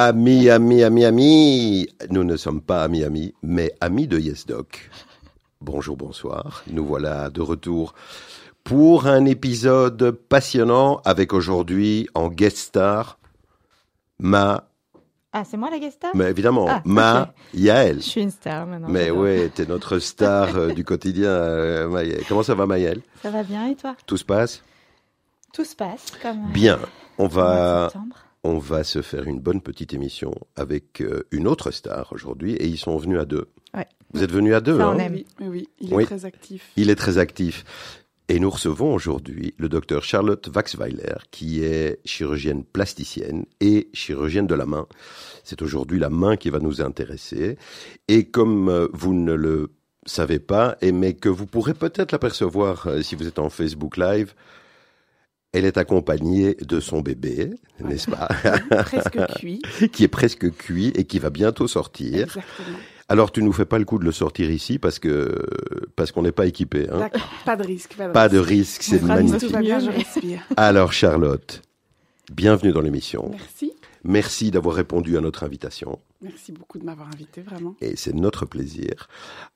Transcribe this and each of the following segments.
Amis, amis, amis, amis. Nous ne sommes pas amis, amis, mais amis de YesDoc. Bonjour, bonsoir. Nous voilà de retour pour un épisode passionnant avec aujourd'hui en guest star ma. Ah, c'est moi la guest star? Mais évidemment, Ah, ma. Yael. Je suis une star maintenant. Mais ouais, t'es notre star euh, du quotidien, euh, Maëlle. Comment ça va, Maëlle Ça va bien et toi? Tout se passe? Tout se passe comme. euh, Bien. On va, septembre. On va se faire une bonne petite émission avec euh, une autre star aujourd'hui et ils sont venus à deux. Ouais. Vous êtes venus à deux, Ça, hein on aime. Oui, il est Oui. très actif. Il est très actif. Et nous recevons aujourd'hui le docteur Charlotte Waxweiler, qui est chirurgienne plasticienne et chirurgienne de la main. C'est aujourd'hui la main qui va nous intéresser. Et comme euh, vous ne le savez pas, et mais que vous pourrez peut-être l'apercevoir euh, si vous êtes en Facebook Live, elle est accompagnée de son bébé, n'est-ce pas Presque cuit. Qui est presque cuit et qui va bientôt sortir. Exactement. Alors tu nous fais pas le coup de le sortir ici parce que parce qu'on n'est pas équipé. Hein. Pas de risque. Pas de pas de risque. risque, c'est magnifique. Bien, je respire. Alors Charlotte, bienvenue dans l'émission. Merci. Merci d'avoir répondu à notre invitation Merci beaucoup de m'avoir invité, vraiment. et c'est notre plaisir.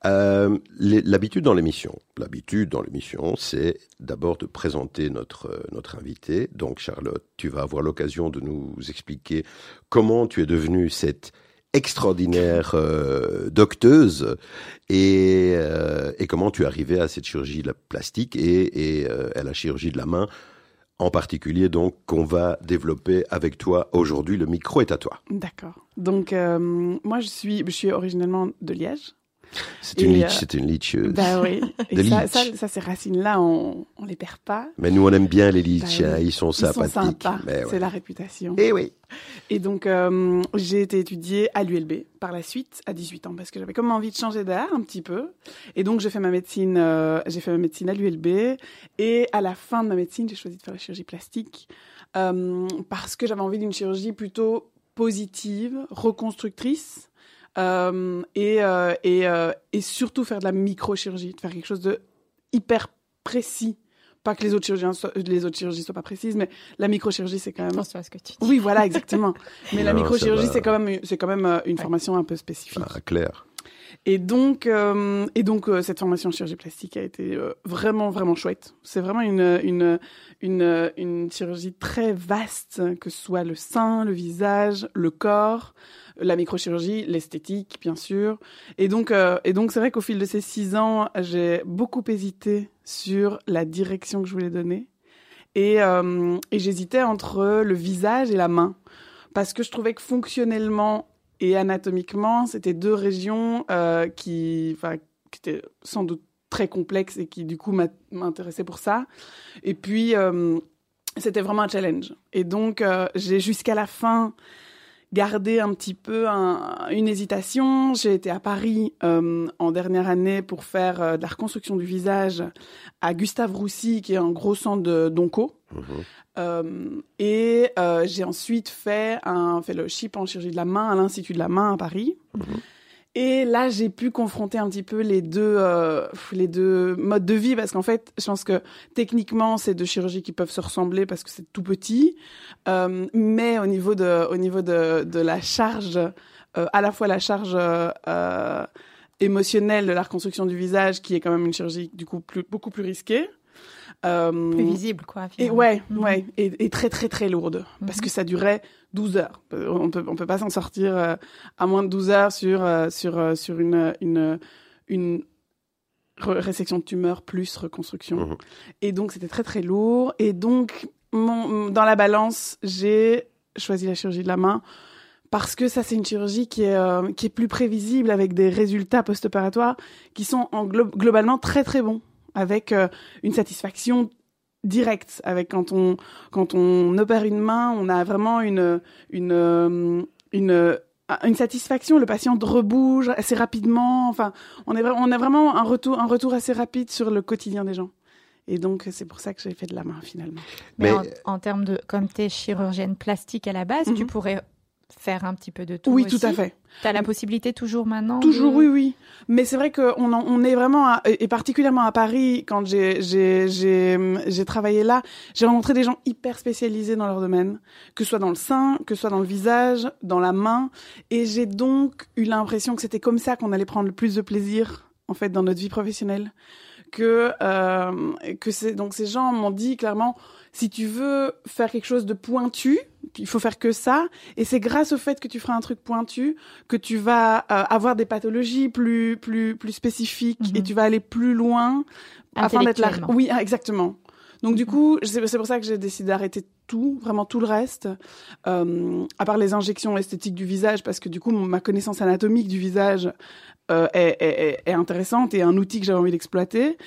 Euh, l'habitude dans l'émission, l'habitude dans l'émission, c'est d'abord de présenter notre euh, notre invité. Donc Charlotte, tu vas avoir l'occasion de nous expliquer comment tu es devenue cette extraordinaire euh, docteuse et, comment tu es arrivée à cette chirurgie plastique et, à la chirurgie de la main en particulier donc qu'on va développer avec toi aujourd'hui. Le micro est à toi. D'accord. Donc, euh, moi, je suis, je suis originellement de Liège. C'est Et, une euh, leech, c'est une. Bah oui. Et ça, Leach. ça, ça, ces racines-là, on, on les perd pas. Mais nous on aime bien les Bah oui. hein, ils sont Ils sont sympathiques. sympas. Ouais. C'est la réputation. Eh oui. Et donc, euh, j'ai été étudiée à l'ULB par la suite, à 18 ans, parce que j'avais comme envie de changer d'air un petit peu. Et donc, j'ai fait ma médecine, euh, j'ai fait ma médecine à l'ULB. Et à la fin de ma médecine, j'ai choisi de faire la chirurgie plastique euh, parce que j'avais envie d'une chirurgie plutôt positive, reconstructrice. Euh, et, euh, et, euh, et surtout faire de la microchirurgie, de faire quelque chose de hyper précis. Pas que les autres chirurgiens soient, les autres chirurgies soient pas précises, mais la microchirurgie, c'est quand même Attention à ce que tu dis. oui, voilà, exactement. Mais la microchirurgie, c'est quand même, c'est quand même une formation un peu spécifique. Ah, clair. Et donc, euh, et donc euh, cette formation en chirurgie plastique a été euh, vraiment, vraiment chouette. C'est vraiment une, une, une, une chirurgie très vaste, que ce soit le sein, le visage, le corps, la microchirurgie, l'esthétique, bien sûr. Et donc, euh, et donc, c'est vrai qu'au fil de ces six ans, j'ai beaucoup hésité sur la direction que je voulais donner. Et, euh, et j'hésitais entre le visage et la main. Parce que je trouvais que fonctionnellement et anatomiquement, c'était deux régions euh, qui, qui étaient sans doute très complexes et qui, du coup, m'intéressaient pour ça. Et puis, euh, c'était vraiment un challenge. Et donc, euh, j'ai jusqu'à la fin gardé un petit peu un- une hésitation. J'ai été à Paris en dernière année pour faire de la reconstruction du visage à Gustave Roussy, qui est un gros centre d'onco. Euh, et euh, j'ai ensuite fait un fellowship en chirurgie de la main à l'Institut de la main à Paris. Mhm. Et là, j'ai pu confronter un petit peu les deux, euh, les deux modes de vie parce qu'en fait, je pense que techniquement, c'est deux chirurgies qui peuvent se ressembler parce que c'est tout petit, Euh, mais au niveau de, au niveau de, de la charge, euh, à la fois la charge émotionnelle de la reconstruction du visage, qui est quand même une chirurgie du coup plus, beaucoup plus risquée. Euh, Plus visible, quoi. et ouais, Mhm. ouais, et, et très très très lourde parce Mhm. que ça durait 12 heures. On peut on peut pas s'en sortir euh, à moins de 12 heures sur euh, sur euh, sur une une une résection de tumeur plus reconstruction. Mhm. Et donc c'était très très lourd et donc mon, dans la balance, j'ai choisi la chirurgie de la main parce que ça c'est une chirurgie qui est euh, qui est plus prévisible avec des résultats post-opératoires qui sont en glo- globalement très très bons avec euh, une satisfaction directe avec quand on quand on opère une main on a vraiment une une euh, une une satisfaction le patient rebouge assez rapidement enfin on est on a vraiment un retour un retour assez rapide sur le quotidien des gens et donc c'est pour ça que j'ai fait de la main finalement Mais, Mais- en, en termes de, comme tu es chirurgienne plastique à la base, tu Mhm. pourrais faire un petit peu de tout. Oui, aussi. tout à fait. Tu as la possibilité toujours maintenant Toujours, de- oui, oui. Mais c'est vrai qu'on on est vraiment, à- et particulièrement à Paris, quand j'ai travaillé là, j'ai rencontré des gens hyper spécialisés dans leur domaine, que ce soit dans le sein, que ce soit dans le visage, dans la main, et j'ai donc eu l'impression que c'était comme ça qu'on allait prendre le plus de plaisir, en fait, dans notre vie professionnelle. Que euh, que c'est donc ces gens m'ont dit clairement, si tu veux faire quelque chose de pointu, il faut faire que ça, et c'est grâce au fait que tu feras un truc pointu que tu vas euh, avoir des pathologies plus plus plus spécifiques Mhm. et tu vas aller plus loin afin d'être là. Oui, ah, exactement. Donc du Mhm. coup, c'est pour ça que j'ai décidé d'arrêter tout, vraiment tout le reste, euh, à part les injections esthétiques du visage, parce que du coup, mon- ma connaissance anatomique du visage euh, est, est- est- est intéressante et un outil que j'avais envie d'exploiter.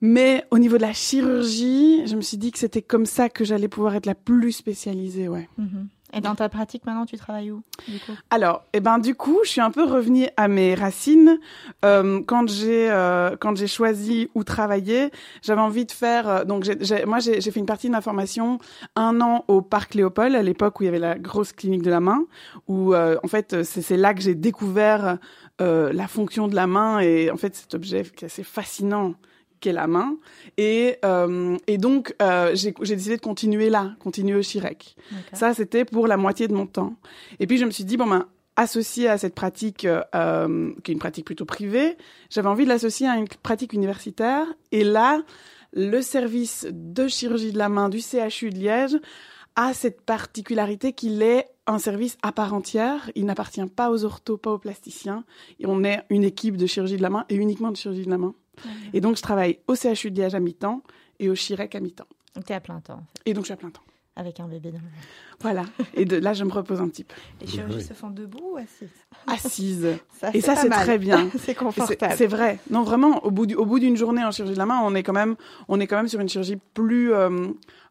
Mais au niveau de la chirurgie, je me suis dit que c'était comme ça que j'allais pouvoir être la plus spécialisée, ouais. Mhm. Et dans ta pratique maintenant, tu travailles où du coup? Alors, eh ben du coup, je suis un peu revenue à mes racines. Euh, quand j'ai euh, quand j'ai choisi où travailler, j'avais envie de faire. euh, donc, j'ai- j'ai- moi, j'ai fait une partie de ma formation un an au parc Léopold à l'époque où il y avait la grosse clinique de la main. Où euh, en fait, c'est c'est là que j'ai découvert euh, la fonction de la main et en fait cet objet qui est assez fascinant qu'est la main. Et, euh, et donc, euh, j'ai décidé de continuer là, continuer au Chirec. Ça, c'était pour la moitié de mon temps. Et puis, je me suis dit, bon, ben, associé à cette pratique, euh, qui est une pratique plutôt privée, j'avais envie de l'associer à une pratique universitaire. Et là, le service de chirurgie de la main du CHU de Liège a cette particularité qu'il est un service à part entière. Il n'appartient pas aux orthos, pas aux plasticiens. Et on est une équipe de chirurgie de la main et uniquement de chirurgie de la main. Et donc, je travaille au CHU de Liège à mi-temps et au Chirec à mi-temps. Donc tu es à plein temps, en fait, Et donc, je suis à plein temps. avec un bébé dans le ventre. Voilà. Et de, là, je me repose un petit peu. Les chirurgies oui. se font debout ou assises? Assise. ça, Et ça, c'est très bien. c'est confortable. C'est c'est vrai. Non, vraiment, au bout du- au bout d'une journée en chirurgie de la main, on est quand même, on est quand même sur une chirurgie plus, euh,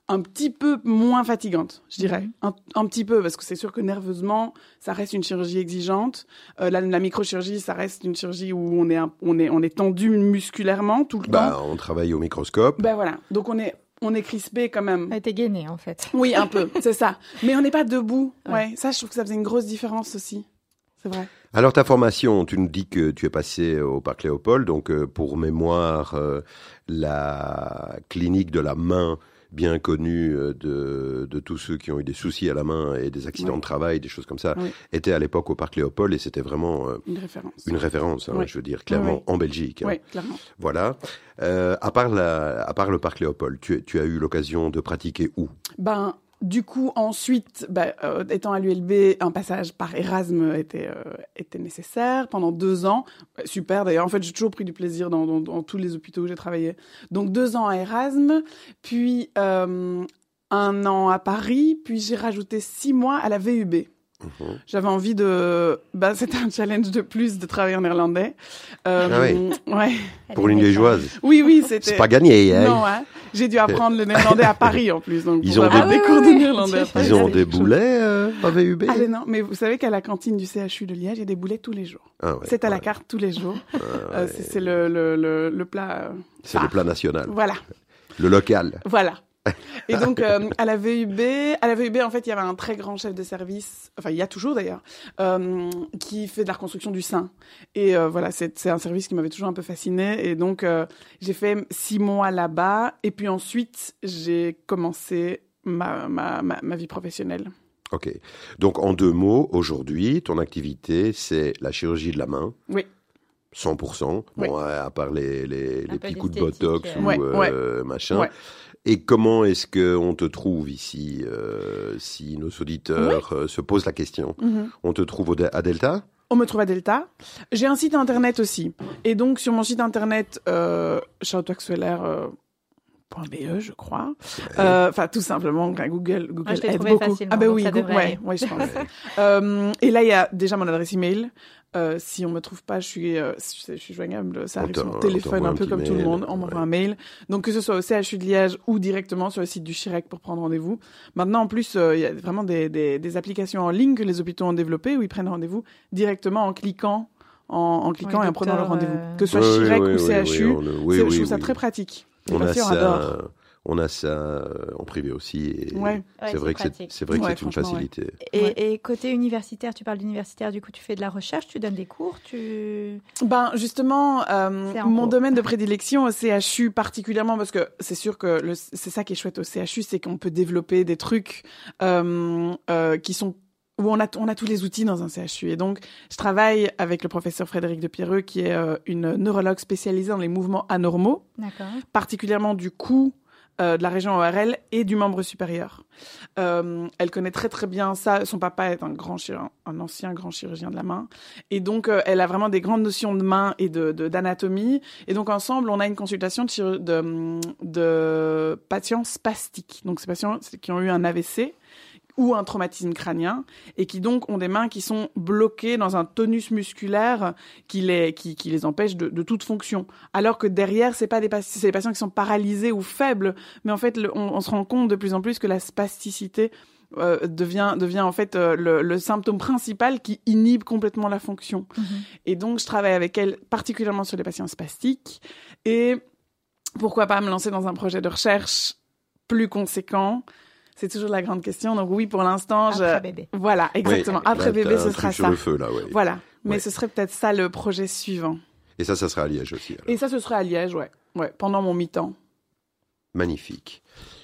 un petit peu moins fatigante, je dirais. Mhm. un, un petit peu, parce que c'est sûr que nerveusement, ça reste une chirurgie exigeante. Euh, la, la microchirurgie, ça reste une chirurgie où on est, un- on est, on est tendu musculairement tout le temps. Bah, on travaille au microscope. Ben voilà. Donc on est, on est crispé quand même. T'es gainé en fait. Oui, un peu, c'est ça. Mais on n'est pas debout. Ouais. Ouais. Ça, je trouve que ça faisait une grosse différence aussi. C'est vrai. Alors ta formation, tu nous dis que tu es passé au Parc Léopold, donc euh, pour mémoire, euh, la clinique de la main bien connue euh, de, de tous ceux qui ont eu des soucis à la main et des accidents Oui. de travail, des choses comme ça, Oui. était à l'époque au Parc Léopold et c'était vraiment euh, Une référence. une référence, hein, Oui. je veux dire, clairement, en Belgique. hein. Oui, clairement. Voilà. Euh, à, part la, à part le Parc Léopold, tu, tu as eu l'occasion de pratiquer où? Ben, du coup, ensuite, ben, euh, étant à l'ULB, un passage par Erasme était, euh, nécessaire pendant deux ans. Ouais, Super, d'ailleurs. En fait, j'ai toujours pris du plaisir dans tous les hôpitaux où j'ai travaillé. Donc, deux ans à Erasme, puis euh, un an à Paris, puis j'ai rajouté six mois à la VUB. Mhm. J'avais envie de... Ben, c'était un challenge de plus de travailler en néerlandais. Euh, Ah oui. Ouais. Pour une liégeoise. Oui, oui, c'était... C'est pas gagné, hein Non, hein. J'ai dû apprendre le néerlandais à Paris en plus. Donc Ils ont des- des Ah cours oui, de oui. néerlandais. à Tu- Paris, Ils ont des boulets euh, à VUB Ah mais non, mais vous savez qu'à la cantine du CHU de Liège, il y a des boulets tous les jours. Ah ouais, c'est à la carte tous les jours. Ah Euh, ouais. c'est c'est le, le, le, le plat. euh, C'est le plat national, Voilà, le local. voilà. Et donc euh, à la VUB, à la VUB en fait, il y avait un très grand chef de service, enfin il y a toujours d'ailleurs, euh, qui fait de la reconstruction du sein. Et euh, voilà, c'est c'est un service qui m'avait toujours un peu fasciné. Et donc euh, j'ai fait six mois là-bas. Et puis ensuite j'ai commencé ma, ma, ma, ma vie professionnelle. Ok. Donc, en deux mots, aujourd'hui, ton activité, c'est la chirurgie de la main. Oui. 100%. Oui. Bon, à part les, les, petits coups de botox euh. ou Ouais, euh, machin. Ouais. Et comment est-ce qu'on te trouve ici euh, Si nos auditeurs euh, se posent la question, Mhm. on te trouve à Delta? On me trouve à Delta. J'ai un site internet aussi. Et donc, sur mon site internet, euh, charlottewaxweller.be, je crois. Euh, Enfin, tout simplement, Google, Google Ah, je aide beaucoup. facilement, ah ben oui, ça Go- devrait ouais, ouais, je pense. euh, et là, il y a déjà mon adresse email. Euh, si on me trouve pas, je suis, euh, je, je suis joignable. Ça On arrive sur on mon téléphone, un peu comme tout le mail, monde. On m'envoie ouais. un mail. Donc, que ce soit au CHU de Liège ou directement sur le site du Chirec pour prendre rendez-vous. Maintenant, en plus, euh, il y a vraiment des, des, des applications en ligne que les hôpitaux ont développées où ils prennent rendez-vous directement en cliquant, en, en cliquant Oui, et en prenant leur rendez-vous. euh, Que ce soit Oui, oui, Chirec oui, ou oui, CHU, oui, on- oui, c'est- oui, je trouve ça oui. très pratique. Les On a ça. On a ça euh, en privé aussi. Et Ouais. Ouais, c'est vrai que c'est vrai que Ouais, c'est une facilité. Et, côté universitaire, tu parles d'universitaire, du coup, tu fais de la recherche, tu donnes des cours, tu. Ben justement, euh, mon cours. domaine de prédilection au CHU particulièrement parce que c'est sûr que le- c'est ça qui est chouette au CHU, c'est qu'on peut développer des trucs euh, euh, qui sont où on a on a tous les outils dans un CHU et donc je travaille avec le professeur Frédéric de Pierreux qui est euh, une neurologue spécialisée dans les mouvements anormaux D'accord. particulièrement du cou euh, de la région ORL et du membre supérieur. Euh, elle connaît très très bien ça. Son papa est un grand un ancien grand chirurgien de la main, et donc euh, elle a vraiment des grandes notions de main et de d'anatomie. et donc ensemble, on a une consultation de, de, de patients spastiques. Donc ces patients qui ont eu un AVC ou un traumatisme crânien et qui donc ont des mains qui sont bloquées dans un tonus musculaire qui les, qui, qui les empêche de, de toute fonction. Alors que derrière, c'est pas des, patients qui sont paralysés ou faibles, mais en fait, le- on, on se rend compte de plus en plus que la spasticité euh, devient, devient en fait euh, le, le symptôme principal qui inhibe complètement la fonction. Mhm. Et donc, je travaille avec elle particulièrement sur les patients spastiques. Et pourquoi pas me lancer dans un projet de recherche plus conséquent C'est toujours la grande question. Donc oui, pour l'instant, je... Après bébé. Voilà, exactement. Oui, Après bébé, ce sera sur ça. le feu, là, ouais. Voilà. Mais Ouais. ce serait peut-être ça le projet suivant. Et ça, ça sera à Liège aussi. alors. Et ça, ce serait à Liège, ouais. Ouais, pendant mon mi-temps. Magnifique.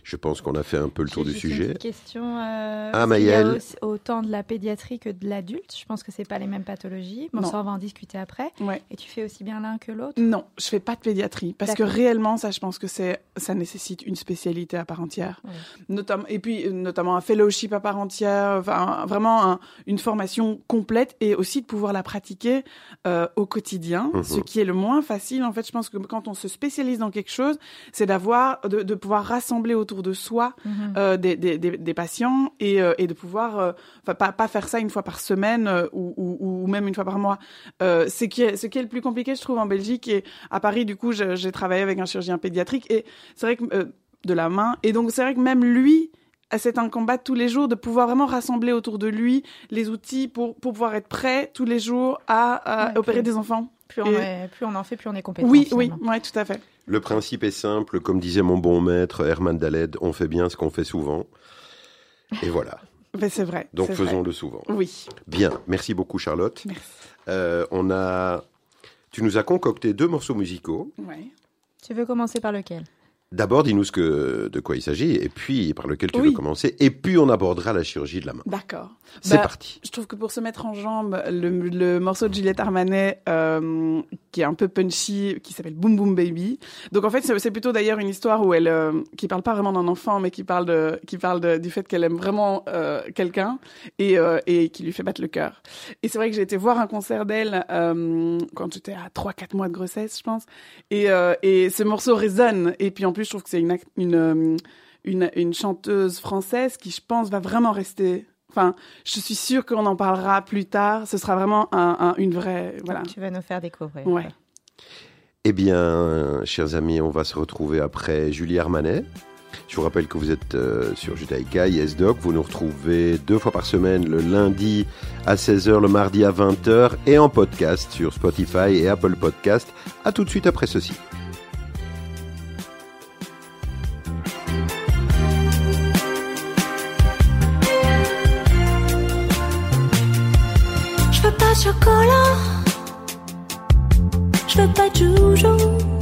Je pense qu'on a fait un peu le tour du une sujet. petite question. euh, Ah, y a Maëlle. autant de la pédiatrie que de l'adulte. Je pense que c'est pas les mêmes pathologies. Bon, Non. ça, on va en discuter après. Ouais. Et tu fais aussi bien l'un que l'autre? Non, je fais pas de pédiatrie parce que réellement, ça, je pense que c'est, ça nécessite une spécialité à part entière. Ouais. Et puis, euh, notamment un fellowship à part entière, enfin, vraiment un- une formation complète et aussi de pouvoir la pratiquer euh, au quotidien, Mhm. ce qui est le moins facile. En fait, je pense que quand on se spécialise dans quelque chose, c'est d'avoir, de, de pouvoir rassembler autour de soi Mhm. euh, des, des, des, des patients et, euh, et de pouvoir, euh, enfin pas, pas faire ça une fois par semaine ou, ou, ou même une fois par mois. Euh, ce, qui est, ce qui est le plus compliqué, je trouve, en Belgique et à Paris, du coup, j'ai travaillé avec un chirurgien pédiatrique et c'est vrai que de la main et donc c'est vrai que même lui. C'est un combat tous les jours de pouvoir vraiment rassembler autour de lui les outils pour, pour pouvoir être prêt tous les jours à, à Ouais, opérer des enfants. Plus, on est- plus on en fait, plus on est compétent. Oui, oui, finalement. ouais, tout à fait. Le principe est simple, comme disait mon bon maître Herman Daled, on fait bien ce qu'on fait souvent. Et voilà. Mais c'est vrai. Donc faisons-le souvent. Oui. Bien, merci beaucoup Charlotte. Merci. Euh, on a, tu nous as concocté deux morceaux musicaux. Ouais. Tu veux commencer par lequel? D'abord, dis-nous de quoi il s'agit, et puis par lequel tu Oui. veux commencer, et puis on abordera la chirurgie de la main. D'accord. C'est Bah, parti. Je trouve que pour se mettre en jambe, le, le morceau de Juliette Armanet, euh, qui est un peu punchy, qui s'appelle Boom Boom Baby. Donc en fait, c'est c'est plutôt d'ailleurs une histoire où elle, euh, qui parle pas vraiment d'un enfant, mais qui parle de, qui parle de- du fait qu'elle aime vraiment euh, quelqu'un et, euh, et qui lui fait battre le cœur. Et c'est vrai que j'ai été voir un concert d'elle euh, quand j'étais à 3-4 mois de grossesse, je pense. Et, euh, et ce morceau résonne. Et puis en plus, je trouve que c'est une, act- une, euh, une, une chanteuse française qui, je pense, va vraiment rester. Enfin, je suis sûre qu'on en parlera plus tard. Ce sera vraiment un, un- une vraie. Voilà. Tu vas nous faire découvrir. Ouais. Eh bien, chers amis, on va se retrouver après Julie Armanet. Je vous rappelle que vous êtes euh, sur Judaïka, YesDoc. Vous nous retrouvez deux fois par semaine, le lundi à 16h, le mardi à 20h, et en podcast sur Spotify et Apple Podcast. À tout de suite après ceci. Chocolat. Je veux pas de joujou.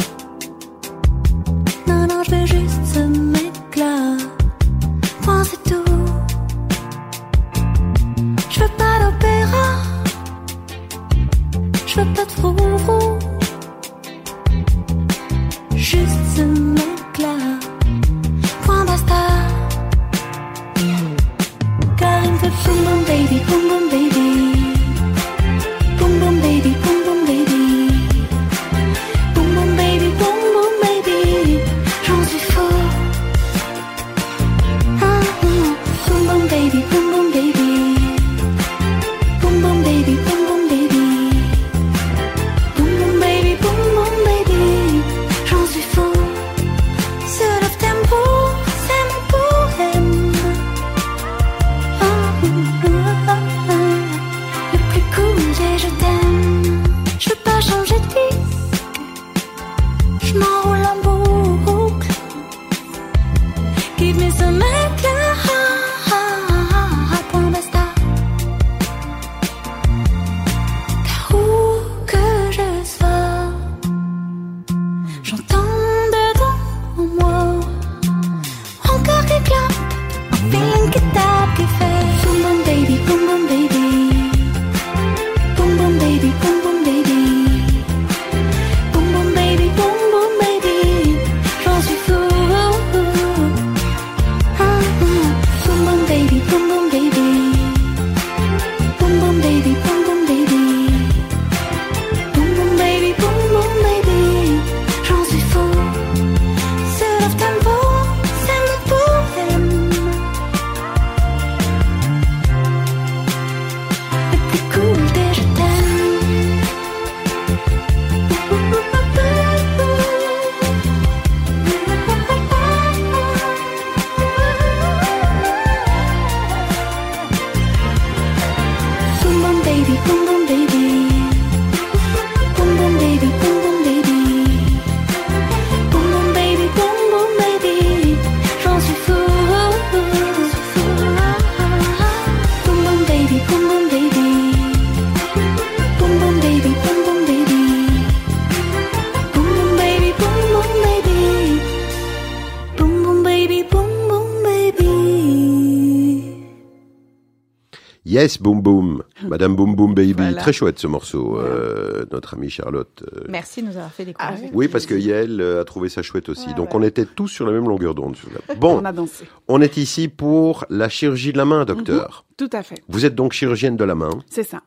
Yes, boom boom, Madame Boom Boom Baby, Voilà. très chouette ce morceau, euh, notre amie Charlotte. euh, Merci de nous avoir fait découvrir. Ah oui. Oui, parce que Yael euh, a trouvé ça chouette aussi. Ouais, Donc ouais. on était tous sur la même longueur d'onde. Bon, On a dansé. on est ici pour la chirurgie de la main, docteur. Tout à fait. Vous êtes donc chirurgienne de la main. C'est ça.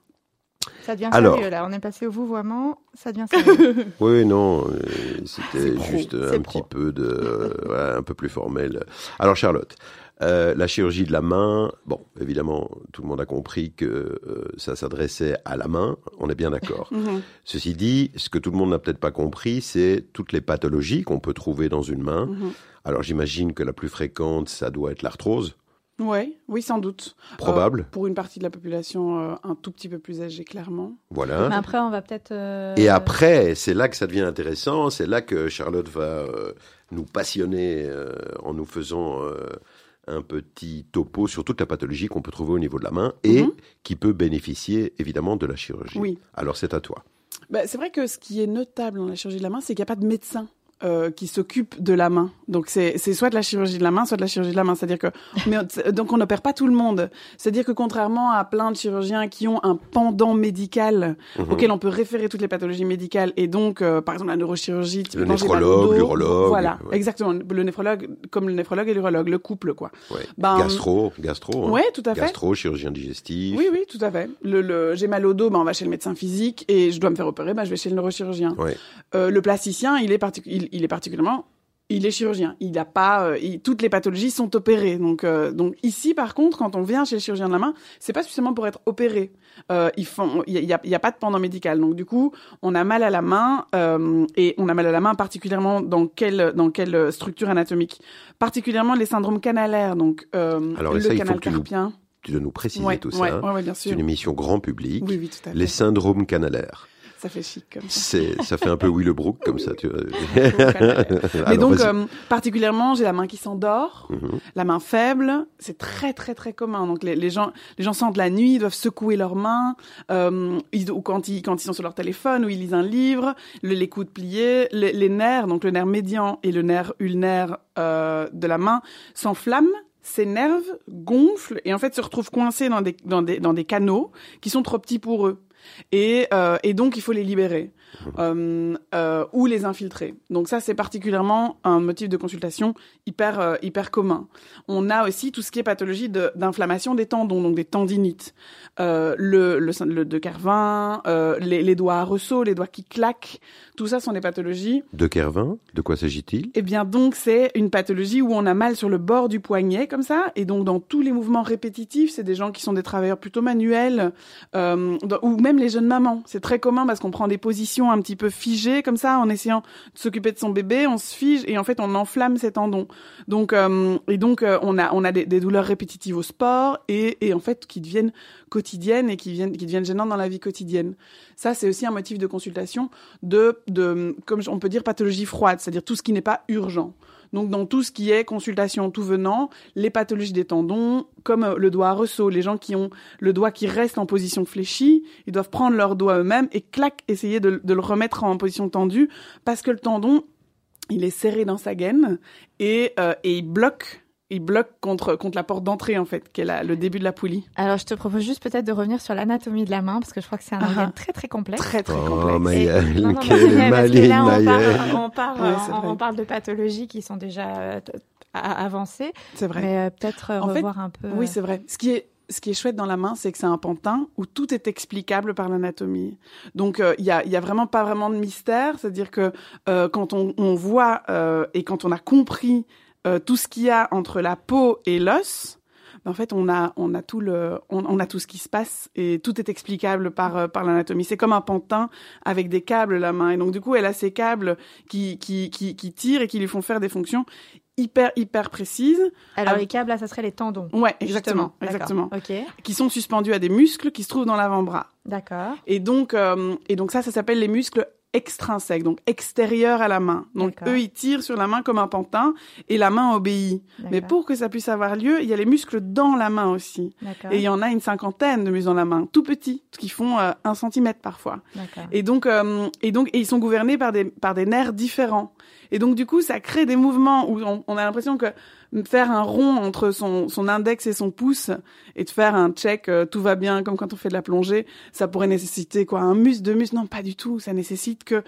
Ça devient Alors. sérieux là. On est passé au vouvoiement, ça devient sérieux. Oui, non, euh, c'était juste un pro. petit peu de, euh, ouais, un peu plus formel. Alors Charlotte, euh, la chirurgie de la main, bon, évidemment, tout le monde a compris que euh, ça s'adressait à la main. On est bien d'accord. Mhm. Ceci dit, ce que tout le monde n'a peut-être pas compris, c'est toutes les pathologies qu'on peut trouver dans une main. Mhm. Alors j'imagine que la plus fréquente, ça doit être l'arthrose, Ouais, oui, sans doute. probable. Euh, pour une partie de la population euh, un tout petit peu plus âgée, clairement. Voilà. Mais après, on va peut-être. euh, Et après, c'est là que ça devient intéressant, c'est là que Charlotte va euh, nous passionner euh, en nous faisant euh, un petit topo sur toute la pathologie qu'on peut trouver au niveau de la main et Mhm. qui peut bénéficier évidemment de la chirurgie. Oui. Alors c'est à toi. Bah, c'est vrai que ce qui est notable dans la chirurgie de la main, c'est qu'il n'y a pas de médecin. Euh, qui s'occupe de la main. Donc c'est c'est soit de la chirurgie de la main, soit de la chirurgie de la main. C'est-à-dire que mais donc on n'opère pas tout le monde. C'est-à-dire que contrairement à plein de chirurgiens qui ont un pendant médical Mhm. auquel on peut référer toutes les pathologies médicales et donc euh, par exemple la neurochirurgie, au néphrologue, l'urologue, voilà, ouais. exactement. Le néphrologue comme le néphrologue et l'urologue, le couple quoi. Ouais. Ben, gastro, gastro. hein. Ouais, tout à fait. Gastro, chirurgien digestif. Oui, oui, tout à fait. Le, le, j'ai mal au dos, ben on va chez le médecin physique et je dois me faire opérer, ben je vais chez le neurochirurgien. Ouais. Euh, le plasticien, il est, particu- il, il est particulièrement, il est chirurgien. Il a pas, euh, il- toutes les pathologies sont opérées. Donc, euh, donc ici, par contre, quand on vient chez le chirurgien de la main, c'est pas spécialement pour être opéré. Euh, ils font, il y a, y a- il y a pas de pendant médical. Donc du coup, on a mal à la main et on a mal à la main particulièrement dans quelle, dans quelle structure anatomique? Particulièrement les syndromes canalaires. Donc Alors, le ça, canal carpien. Tu dois nous préciser Ouais, tout ouais, ça. ouais, C'est une émission grand public. Oui, oui, tout à fait. Les syndromes canalaires. Ça fait chic comme ça. C'est, ça fait un peu Willebrook comme ça. Tu vois. Mais donc, euh, particulièrement, j'ai la main qui s'endort, Mhm. la main faible. C'est très, très, très commun. Donc, les, les gens, les gens sentent la nuit, ils doivent secouer leurs mains, euh, ils, ou quand ils, quand ils sont sur leur téléphone, ou ils lisent un livre, le- les coudes pliés, les, les nerfs, donc le nerf médian et le nerf ulnaire euh, de la main s'enflamment s'énervent, gonflent et en fait se retrouvent coincés dans des, dans des, dans des canaux qui sont trop petits pour eux. Et, euh, et donc il faut les libérer euh, euh, ou les infiltrer. Donc ça c'est particulièrement un motif de consultation hyper euh, hyper commun. On a aussi tout ce qui est pathologie de- d'inflammation des tendons, donc des tendinites, le, le, le de euh, les, les doigts à ressaut, les doigts qui claquent. Tout ça sont des pathologies De Kervin, de quoi s'agit-il? Eh bien, donc, c'est une pathologie où on a mal sur le bord du poignet, comme ça. Et donc, dans tous les mouvements répétitifs, c'est des gens qui sont des travailleurs plutôt manuels, dans- ou même les jeunes mamans. C'est très commun parce qu'on prend des positions un petit peu figées, comme ça, en essayant de s'occuper de son bébé, on se fige et en fait, on enflamme ses tendons. Donc, euh, et donc, euh, on a, on a des, des douleurs répétitives au sport et, et en fait, qui deviennent quotidiennes et qui viennent, qui deviennent gênantes dans la vie quotidienne. Ça, c'est aussi un motif de consultation de, de, comme on peut dire, pathologie froide, c'est-à-dire tout ce qui n'est pas urgent. Donc, dans tout ce qui est consultation tout venant, les pathologies des tendons, comme euh, le doigt à ressaut, les gens qui ont le doigt qui reste en position fléchie, ils doivent prendre leur doigt eux-mêmes et clac, essayer de, le remettre en position tendue parce que le tendon il est serré dans sa gaine et, euh, et il bloque. Il bloque contre, contre la porte d'entrée, en fait, qui est la- le début de la poulie. Alors, je te propose juste peut-être de revenir sur l'anatomie de la main, parce que je crois que c'est un Ah. organe très très complexe. Très, très Oh, complexe. Maëlle, non, non, quelle non, mais parce que là, on parle, on, parle, Ouais, c'est on- vrai. on parle de pathologies qui sont déjà euh, avancées, C'est vrai. mais euh, peut-être euh, En fait, revoir un peu. Oui, euh, c'est vrai. Ce qui est ce qui est chouette dans la main, c'est que c'est un pantin où tout est explicable par l'anatomie. Donc euh, il y a il y a vraiment pas vraiment de mystère, c'est-à-dire que euh, quand on, on voit euh, et quand on a compris euh, tout ce qu'il y a entre la peau et l'os, ben, en fait on a on a tout le on, on a tout ce qui se passe et tout est explicable par euh, par l'anatomie. C'est comme un pantin avec des câbles la main et donc du coup elle a ces câbles qui qui qui, qui tirent et qui lui font faire des fonctions hyper hyper précises. Alors, ah, les câbles, là, ça serait les tendons. Ouais, exactement, exactement. Ok, qui sont suspendus à des muscles qui se trouvent dans l'avant-bras. d'accord. Et donc, euh, et donc ça, ça s'appelle les muscles extrinsèques, donc extérieurs à la main. Donc eux, ils tirent sur la main comme un pantin et la main obéit. Mais pour que ça puisse avoir lieu, il y a les muscles dans la main aussi. Et il y en a une cinquantaine de muscles dans la main, tout petits, qui font euh, un centimètre parfois. Et donc, euh, et donc, et ils sont gouvernés par des par des nerfs différents. Et donc, du coup, ça crée des mouvements où on, on a l'impression que faire un rond entre son, son index et son pouce et de faire un check, euh, tout va bien, comme quand on fait de la plongée, ça pourrait nécessiter quoi, un muscle, deux muscles Non, pas du tout. Ça nécessite que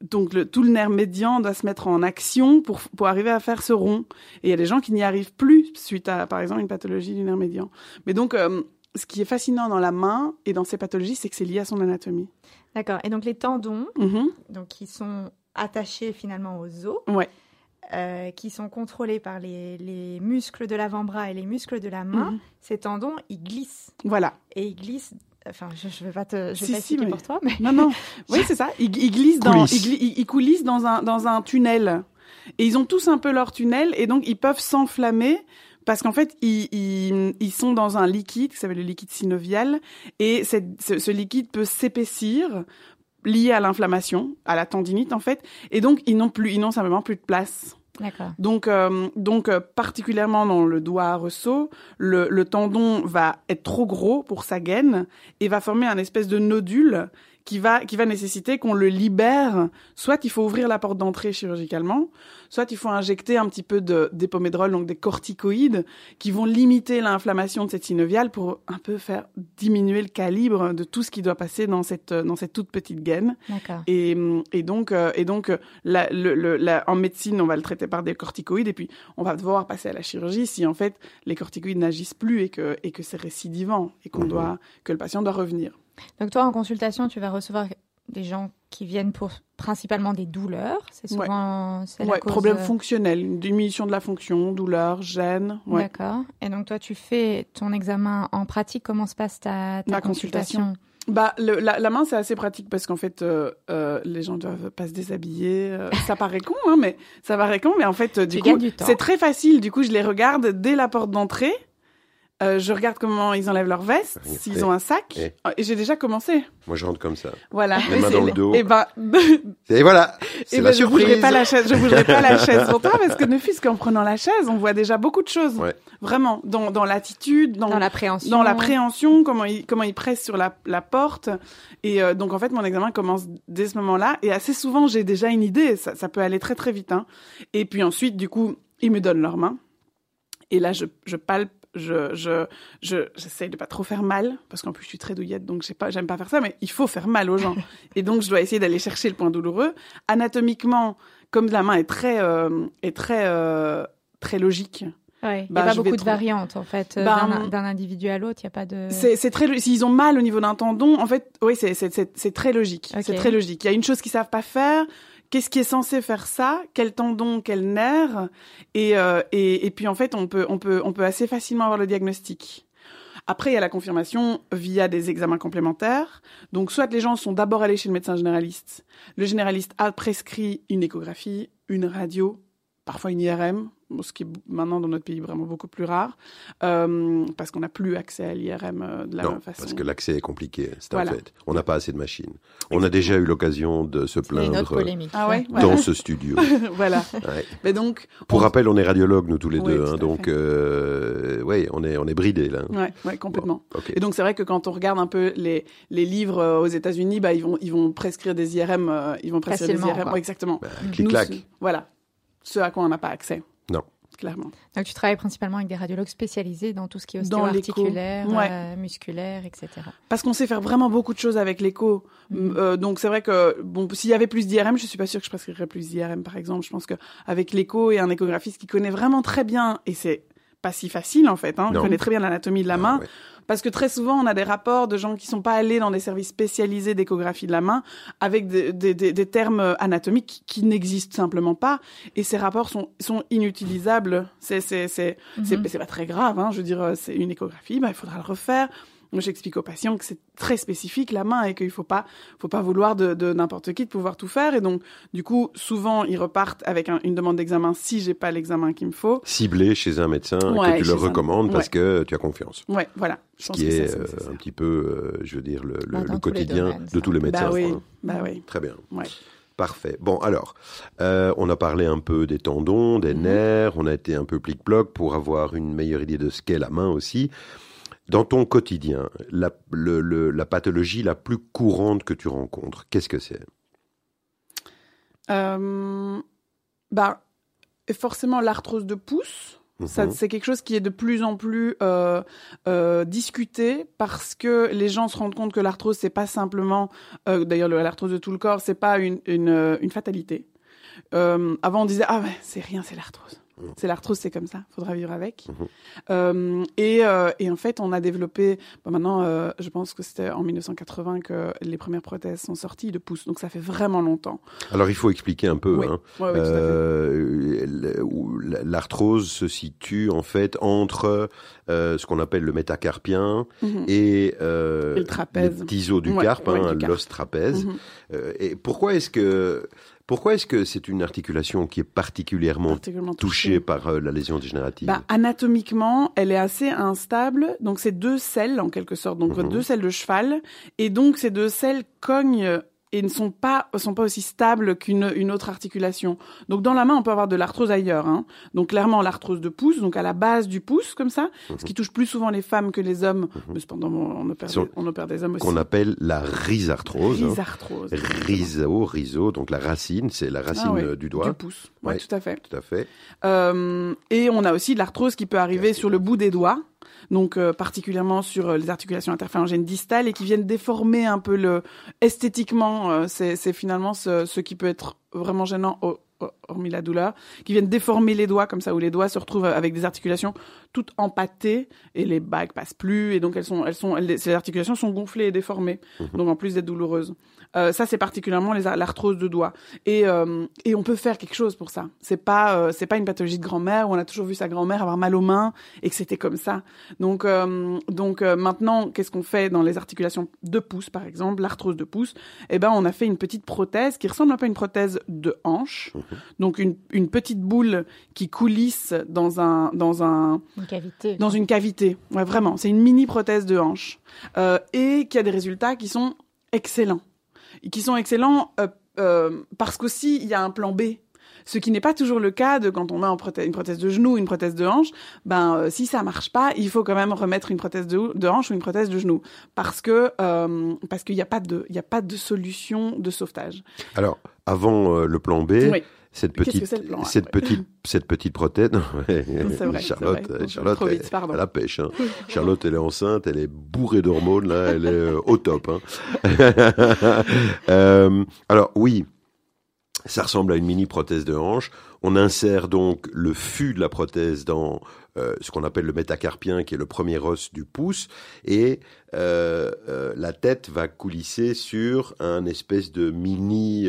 donc le, tout le nerf médian doit se mettre en action pour, pour arriver à faire ce rond. Et il y a des gens qui n'y arrivent plus suite à, par exemple, une pathologie du nerf médian. Mais donc, euh, ce qui est fascinant dans la main et dans ces pathologies, c'est que c'est lié à son anatomie. D'accord. Et donc, les tendons, Mhm. donc, qui sont attachés finalement aux os, Ouais. euh, qui sont contrôlés par les, les muscles de l'avant-bras et les muscles de la main, Mhm. ces tendons, ils glissent. Voilà. Et ils glissent. Enfin, je ne vais pas te je vais Si, pas si, mais- pour toi, mais. Non, non. Oui, c'est ça. Ils, ils glissent dans, Coulissent. ils, gli- ils- ils coulissent dans un, dans un tunnel. Et ils ont tous un peu leur tunnel et donc ils peuvent s'enflammer parce qu'en fait, ils, ils, ils sont dans un liquide qui s'appelle le liquide synovial et cette- ce, ce liquide peut s'épaissir lié à l'inflammation, à la tendinite en fait, et donc ils n'ont plus, ils n'ont simplement plus de place. D'accord. Donc, euh, donc euh, particulièrement dans le doigt ressaut, le, le tendon va être trop gros pour sa gaine et va former un espèce de nodule qui va, qui va nécessiter qu'on le libère. Soit il faut ouvrir la porte d'entrée chirurgicalement, soit il faut injecter un petit peu de d'épomédrol, donc des corticoïdes, qui vont limiter l'inflammation de cette synoviale pour un peu faire diminuer le calibre de tout ce qui doit passer dans cette, dans cette toute petite gaine. D'accord. Et, et donc, euh, et donc euh, la, le, le- la- en médecine, on va le traiter par des corticoïdes et puis on va devoir passer à la chirurgie si en fait les corticoïdes n'agissent plus et que, et que c'est récidivant et qu'on Mhm. doit, que le patient doit revenir. Donc, toi, en consultation, tu vas recevoir des gens qui viennent pour principalement des douleurs. C'est Ouais. souvent. c'est la Ouais, cause, problème euh, fonctionnel, une diminution de la fonction, douleur, gêne. Ouais. D'accord. Et donc, toi, tu fais ton examen en pratique. Comment se passe ta, ta consultation, Bah, le- la, la main, c'est assez pratique parce qu'en fait, euh, euh, les gens doivent pas se déshabiller. euh, ça paraît con, hein, mais ça paraît con, mais en fait, du Tu coup, du c'est très facile. Du coup, je les regarde dès la porte d'entrée. Euh, je regarde comment ils enlèvent leur veste, s'ils ont un sac. et- Et j'ai déjà commencé. Moi, je rentre comme ça. Voilà. Les mains dans le dos. Et ben, Et voilà, c'est la ben, je bougerai pas la chaise. Je bougerai pas la chaise pour toi parce que ne fût-ce qu'en prenant la chaise, on voit déjà beaucoup de choses. Ouais. Vraiment, dans, dans l'attitude, dans, Dans l'appréhension. dans l'appréhension, comment il, comment il presse sur la, la porte. Et euh, donc, en fait, mon examen commence dès ce moment-là. Et assez souvent, j'ai déjà une idée. Ça, ça peut aller très, très vite. Hein. Et puis ensuite, du coup, ils me donnent leurs mains. Et là, je, je palpe. Je, je, je, j'essaye de pas trop faire mal, parce qu'en plus je suis très douillette, donc j'ai pas, j'aime pas faire ça, mais il faut faire mal aux gens. et donc je dois essayer d'aller chercher le point douloureux. Anatomiquement, comme la main est très, euh, est très, euh, très logique, Ouais. Il n'y Bah, a pas beaucoup de trop- variantes, en fait, euh, Bah, d'un d'un individu à l'autre. Il n'y a pas de. C'est c'est très s'ils ont mal au niveau d'un tendon, en fait, oui, c'est c'est c'est très logique. C'est très logique. Il y a une chose qu'ils savent pas faire. Qu'est-ce qui est censé faire ça Quel tendon Quel nerf et, euh, et et puis en fait, on peut on peut on peut assez facilement avoir le diagnostic. Après, il y a la confirmation via des examens complémentaires. Donc, soit les gens sont d'abord allés chez le médecin généraliste. Le généraliste a prescrit une échographie, une radio, parfois une IRM. Ce qui est maintenant dans notre pays vraiment beaucoup plus rare, euh, parce qu'on n'a plus accès à l'IRM euh, de la non, même façon. parce que l'accès est compliqué, c'est un fait. On n'a pas assez de machines. On a déjà eu l'occasion de se C'est une autre plaindre polémique. Ah ouais, dans voilà. ce studio. voilà. Ouais. Mais donc, Pour on- rappel, on est radiologues, nous tous les Oui, deux, hein, donc euh, ouais, on est, on est bridés là. ouais, ouais, complètement. Et donc c'est vrai que quand on regarde un peu les, les livres euh, aux États-Unis, bah ils vont ils vont prescrire des IRM, ils vont prescrire Facilement, des IRM, exactement. Bah, Clic-clac. voilà, ce à quoi on n'a pas accès. Non. Clairement. Donc tu travailles principalement avec des radiologues spécialisés dans tout ce qui est ostéo-articulaire, Ouais. euh, musculaire, etc. Parce qu'on sait faire vraiment beaucoup de choses avec l'écho. Mhm. Euh, donc c'est vrai que bon, s'il y avait plus d'IRM, je suis pas sûre que je prescrirais plus d'IRM par exemple. Je pense que avec l'écho et un échographiste qui connaît vraiment très bien et c'est pas si facile en fait, hein, Non. connaît très bien l'anatomie de la Ah, main. ouais. Parce que très souvent, on a des rapports de gens qui sont pas allés dans des services spécialisés d'échographie de la main avec des, des, des, des termes anatomiques qui, qui n'existent simplement pas. Et ces rapports sont, sont inutilisables. C'est, c'est, c'est, c'est, Mhm. c'est pas très grave. Hein. Je veux dire, c'est une échographie, bah, il faudra le refaire. Moi, j'explique aux patients que c'est très spécifique la main et qu'il faut pas, faut pas vouloir de, de n'importe qui de pouvoir tout faire. Et donc, du coup, souvent, ils repartent avec un- une demande d'examen si j'ai pas l'examen qu'il me faut. Ciblé chez un médecin Ouais, que tu chez le un- recommandes parce ouais. que tu as confiance. Ouais, voilà. Je Ce pense qui que ça, est c'est euh, un petit peu, euh, je veux dire, le, le- Bah, le quotidien domaines, de tous les médecins. Bah oui, quoi. bah oui. Très bien. Ouais. Parfait. Bon, alors, euh, on a parlé un peu des tendons, des Mhm. nerfs, on a été un peu plic-ploc pour avoir une meilleure idée de ce qu'est la main aussi. Dans ton quotidien, la, le- le- la pathologie la plus courante que tu rencontres, qu'est-ce que c'est? Euh, bah, forcément, l'arthrose de pouce, ça, Mhm. c'est quelque chose qui est de plus en plus euh, euh, discuté parce que les gens se rendent compte que l'arthrose, c'est pas simplement, euh, d'ailleurs, le- l'arthrose de tout le corps, c'est pas une, une, une fatalité. Avant, on disait ah ouais, c'est rien, c'est l'arthrose. Mhm. C'est l'arthrose, c'est comme ça, faudra vivre avec. Mhm. Euh, et, euh, et en fait, on a développé, maintenant, euh, je pense que c'était en 1980 que les premières prothèses sont sorties de pouce, donc ça fait vraiment longtemps. Alors, il faut expliquer un peu. Oui. hein. Où la- L'arthrose se situe en fait entre ce qu'on appelle le métacarpien Mhm. et, Et le trapèze. les petits os du Ouais, carpe, ouais, hein, du carpe. l'os trapèze. Mhm. Euh, et pourquoi est-ce que pourquoi est-ce que c'est une articulation qui est particulièrement particulièrement touchée par euh, la lésion dégénérative Bah, anatomiquement, elle est assez instable. Donc, c'est deux selles, en quelque sorte. Donc, Mhm. deux selles de cheval. Et donc, ces deux selles cognent et ne sont pas, sont pas aussi stables qu'une une autre articulation. Donc, dans la main, on peut avoir de l'arthrose ailleurs. Hein. Donc, clairement, l'arthrose de pouce, donc à la base du pouce, comme ça, ce qui touche plus souvent les femmes que les hommes. Mais cependant, on opère, des, on opère des hommes aussi. qu'on appelle la rhizarthrose. hein. Rhizarthrose. Rhizo, rhizo, donc la racine, c'est la racine Ah euh, du doigt. Du pouce. Ouais, Ouais. tout à fait. Tout à fait. Euh, et on a aussi de l'arthrose qui peut arriver sur le bout des doigts, donc euh, particulièrement sur euh, les articulations interphalangiennes distales et qui viennent déformer un peu le esthétiquement. euh, c'est finalement ce, ce qui peut être vraiment gênant. au- au- hormis la douleur, qui viennent déformer les doigts comme ça, où les doigts se retrouvent avec des articulations toutes empâtées et les bagues passent plus et donc elles sont, elles sont, elles- ces articulations sont gonflées et déformées, donc en plus d'être douloureuses. Euh, ça c'est particulièrement l'arthrose de doigts et euh, et on peut faire quelque chose pour ça. C'est pas euh, c'est pas une pathologie de grand-mère où on a toujours vu sa grand-mère avoir mal aux mains et que c'était comme ça. Donc euh, donc euh, maintenant qu'est-ce qu'on fait dans les articulations de pouce par exemple, l'arthrose de pouce? Eh ben on a fait une petite prothèse qui ressemble un peu à une prothèse de hanche. Donc une, une petite boule qui coulisse dans un dans un Une cavité. dans une cavité. Ouais, vraiment, c'est une mini prothèse de hanche euh, et qui a des résultats qui sont excellents. Qui sont excellents euh, euh, parce qu'aussi il y a un plan B. Ce qui n'est pas toujours le cas de quand on met une prothèse de genou, une prothèse de hanche. Ben, euh, si ça marche pas, il faut quand même remettre une prothèse de, de hanche ou une prothèse de genou, parce que euh, parce qu'il n'y a pas de il y a pas de solution de sauvetage. Alors, avant euh, le plan B, Oui. Cette petite, plan A cette Ouais. petite, cette petite vrai, Charlotte, vrai. Charlotte, vite, elle, pardon. elle a pêche. hein. Charlotte, elle est enceinte, elle est bourrée d'hormones là, elle est euh, au top. hein. Euh, alors oui, ça ressemble à une mini prothèse de hanche. On insère donc le fût de la prothèse dans euh, ce qu'on appelle le métacarpien, qui est le premier os du pouce, et euh, euh, la tête va coulisser sur un espèce de mini,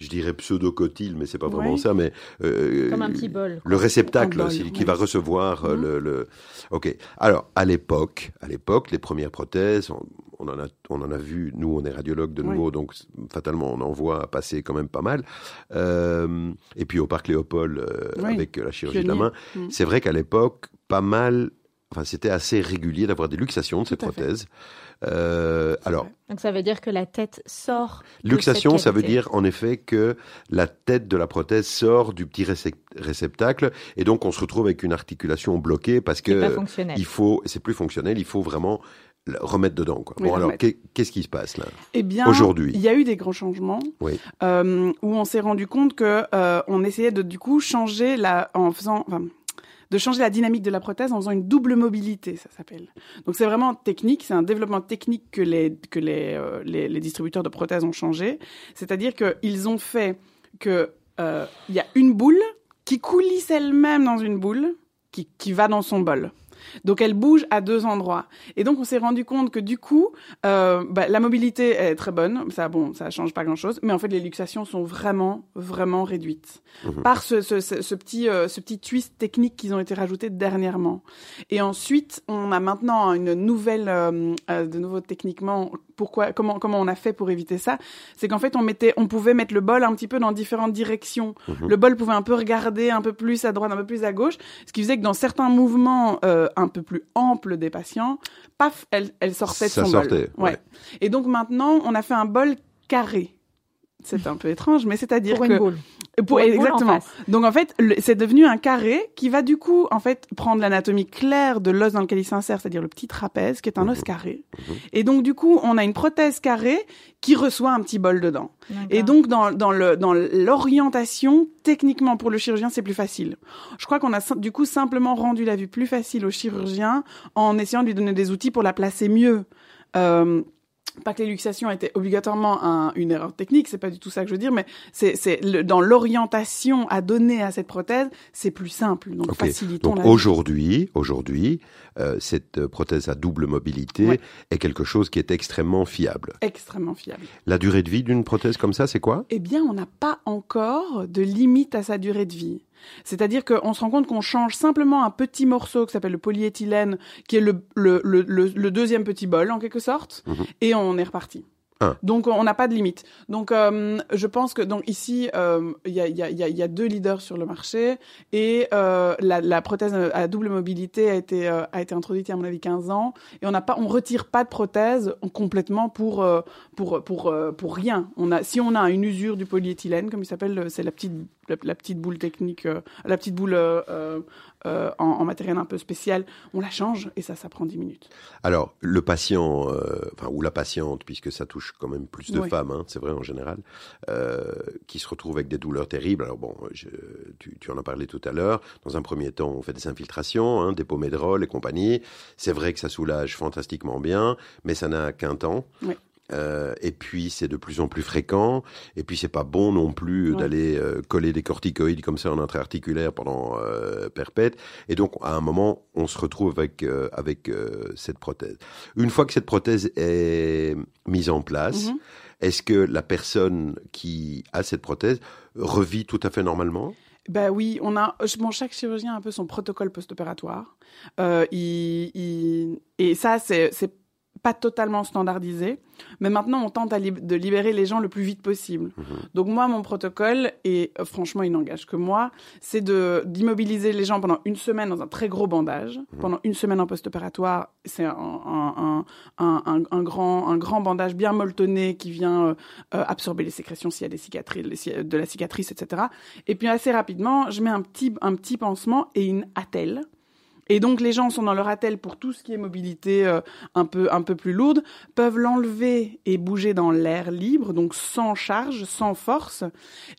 je dirais pseudocotyle, mais c'est pas vraiment Ouais. ça, mais euh, Comme un petit bol. le réceptacle bol, aussi, qui va recevoir euh, le, le. Ok. Alors à l'époque, à l'époque, les premières prothèses, on, on en a, on en a vu. Nous, on est radiologue de nouveau, donc fatalement, on en voit passer quand même pas mal. Euh, et puis au parc Léopold, euh, avec la chirurgie de la main, Mm. c'est vrai qu'à l'époque, pas mal. Enfin, c'était assez régulier d'avoir des luxations de ces fait. Euh, alors. Donc ça veut dire que la tête sort. Luxation, ça veut dire en effet que la tête de la prothèse sort du petit récep- réceptacle et donc on se retrouve avec une articulation bloquée parce que fonctionnel. il faut, c'est plus fonctionnel, il faut vraiment le remettre dedans. Quoi. Oui, bon le alors, qu'est-ce qui se passe là? Eh bien, Aujourd'hui. il y a eu des grands changements Oui. euh, où on s'est rendu compte que euh, on essayait de du coup changer la, en faisant, enfin, de changer la dynamique de la prothèse en faisant une double mobilité, ça s'appelle. Donc c'est vraiment technique, c'est un développement technique que les que les, euh, les distributeurs de prothèses ont changé. C'est-à-dire qu'ils ont fait que euh, il y a une boule qui coulisse elle-même dans une boule qui qui va dans son bol. Donc elle bouge à deux endroits. Et donc on s'est rendu compte que du coup, euh, bah, la mobilité est très bonne. Ça, bon, ça change pas grand-chose, mais en fait les luxations sont vraiment, vraiment réduites Mhm. par ce, ce, ce, ce petit, euh, ce petit twist technique qu'ils ont été rajoutés dernièrement. Et ensuite, on a maintenant une nouvelle, euh, euh, de nouveau techniquement, pourquoi, comment, comment on a fait pour éviter ça? C'est qu'en fait, on mettait, on pouvait mettre le bol un petit peu dans différentes directions. Mhm. Le bol pouvait un peu regarder un peu plus à droite, un peu plus à gauche, ce qui faisait que dans certains mouvements euh, un peu plus amples des patients, paf, elle, elle sortait de Ça son sortait, bol. ouais. Et donc maintenant, on a fait un bol carré. C'est un peu étrange, mais c'est-à-dire que une boule. pour, Pour une boule en exactement. Donc en fait, c'est devenu un carré qui va du coup en fait prendre l'anatomie claire de l'os dans lequel il s'insère, c'est-à-dire le petit trapèze, qui est un os carré. Mhm. Et donc du coup, on a une prothèse carrée qui reçoit un petit bol dedans. Et donc dans dans le dans l'orientation, techniquement pour le chirurgien, c'est plus facile. Je crois qu'on a du coup simplement rendu la vue plus facile au chirurgien en essayant de lui donner des outils pour la placer mieux. Euh, pas que les luxations étaient obligatoirement un- une erreur technique, c'est pas du tout ça que je veux dire, mais c'est dans l'orientation à donner à cette prothèse, c'est plus simple. Donc Ok. facilitons Donc aujourd'hui, aujourd'hui, euh, cette prothèse à double mobilité Ouais. est quelque chose qui est extrêmement fiable. extrêmement fiable. La durée de vie d'une prothèse comme ça, c'est quoi? Eh bien, on n'a pas encore de limite à sa durée de vie. C'est-à-dire qu'on se rend compte qu'on change simplement un petit morceau qui s'appelle le polyéthylène, qui est le, le, le, le, le deuxième petit bol en quelque sorte, Mhm. et on est reparti. Ah. Donc on n'a pas de limite. Donc euh, je pense que donc ici euh, il y, a, y, a, il y a- il y a deux leaders sur le marché et euh, la, la prothèse à double mobilité a été a été introduite il y a à mon avis 15 ans et on n'a pas on retire pas de prothèse complètement pour pour pour pour rien. On a si on a une usure du polyéthylène comme il s'appelle c'est la petite la, la petite boule technique euh, la petite boule euh, euh, en, en matériel un peu spécial, on la change et ça ça prend 10 minutes. Alors, le patient, enfin, ou la patiente, puisque ça touche quand même plus de Oui. femmes, hein, c'est vrai en général, qui se retrouvent avec des douleurs terribles. Alors bon, je- tu, tu en as parlé tout à l'heure. Dans un premier temps, on fait des infiltrations, hein, des pomédrol et compagnie. C'est vrai que ça soulage fantastiquement bien, mais ça n'a qu'un temps. Oui. Euh, et puis c'est de plus en plus fréquent. Et puis c'est pas bon non plus Ouais. d'aller euh, coller des corticoïdes comme ça en intra-articulaire pendant euh, perpète. Et donc à un moment, on se retrouve avec euh, avec euh, cette prothèse. Une fois que cette prothèse est mise en place, Mhm. est-ce que la personne qui a cette prothèse revit tout à fait normalement? Ben oui, on a. Bon, chaque chirurgien a un peu son protocole post-opératoire. Euh, il, il- et ça, c'est pas totalement standardisé. Mais maintenant, on tente lib- de libérer les gens le plus vite possible. Mhm. Donc moi, mon protocole, et euh, franchement, il n'engage que moi, c'est d'immobiliser les gens pendant une semaine dans un très gros bandage. Pendant une semaine en post-opératoire, c'est un, un, un, un, un grand, un grand bandage bien molletonné qui vient euh, euh, absorber les sécrétions s'il y a des cicatrices, de la cicatrice, etc. Et puis assez rapidement, je mets un petit, un petit pansement et une attelle. Et donc les gens sont dans leur attelle pour tout ce qui est mobilité euh, un peu un peu plus lourde, peuvent l'enlever et bouger dans l'air libre, donc sans charge, sans force.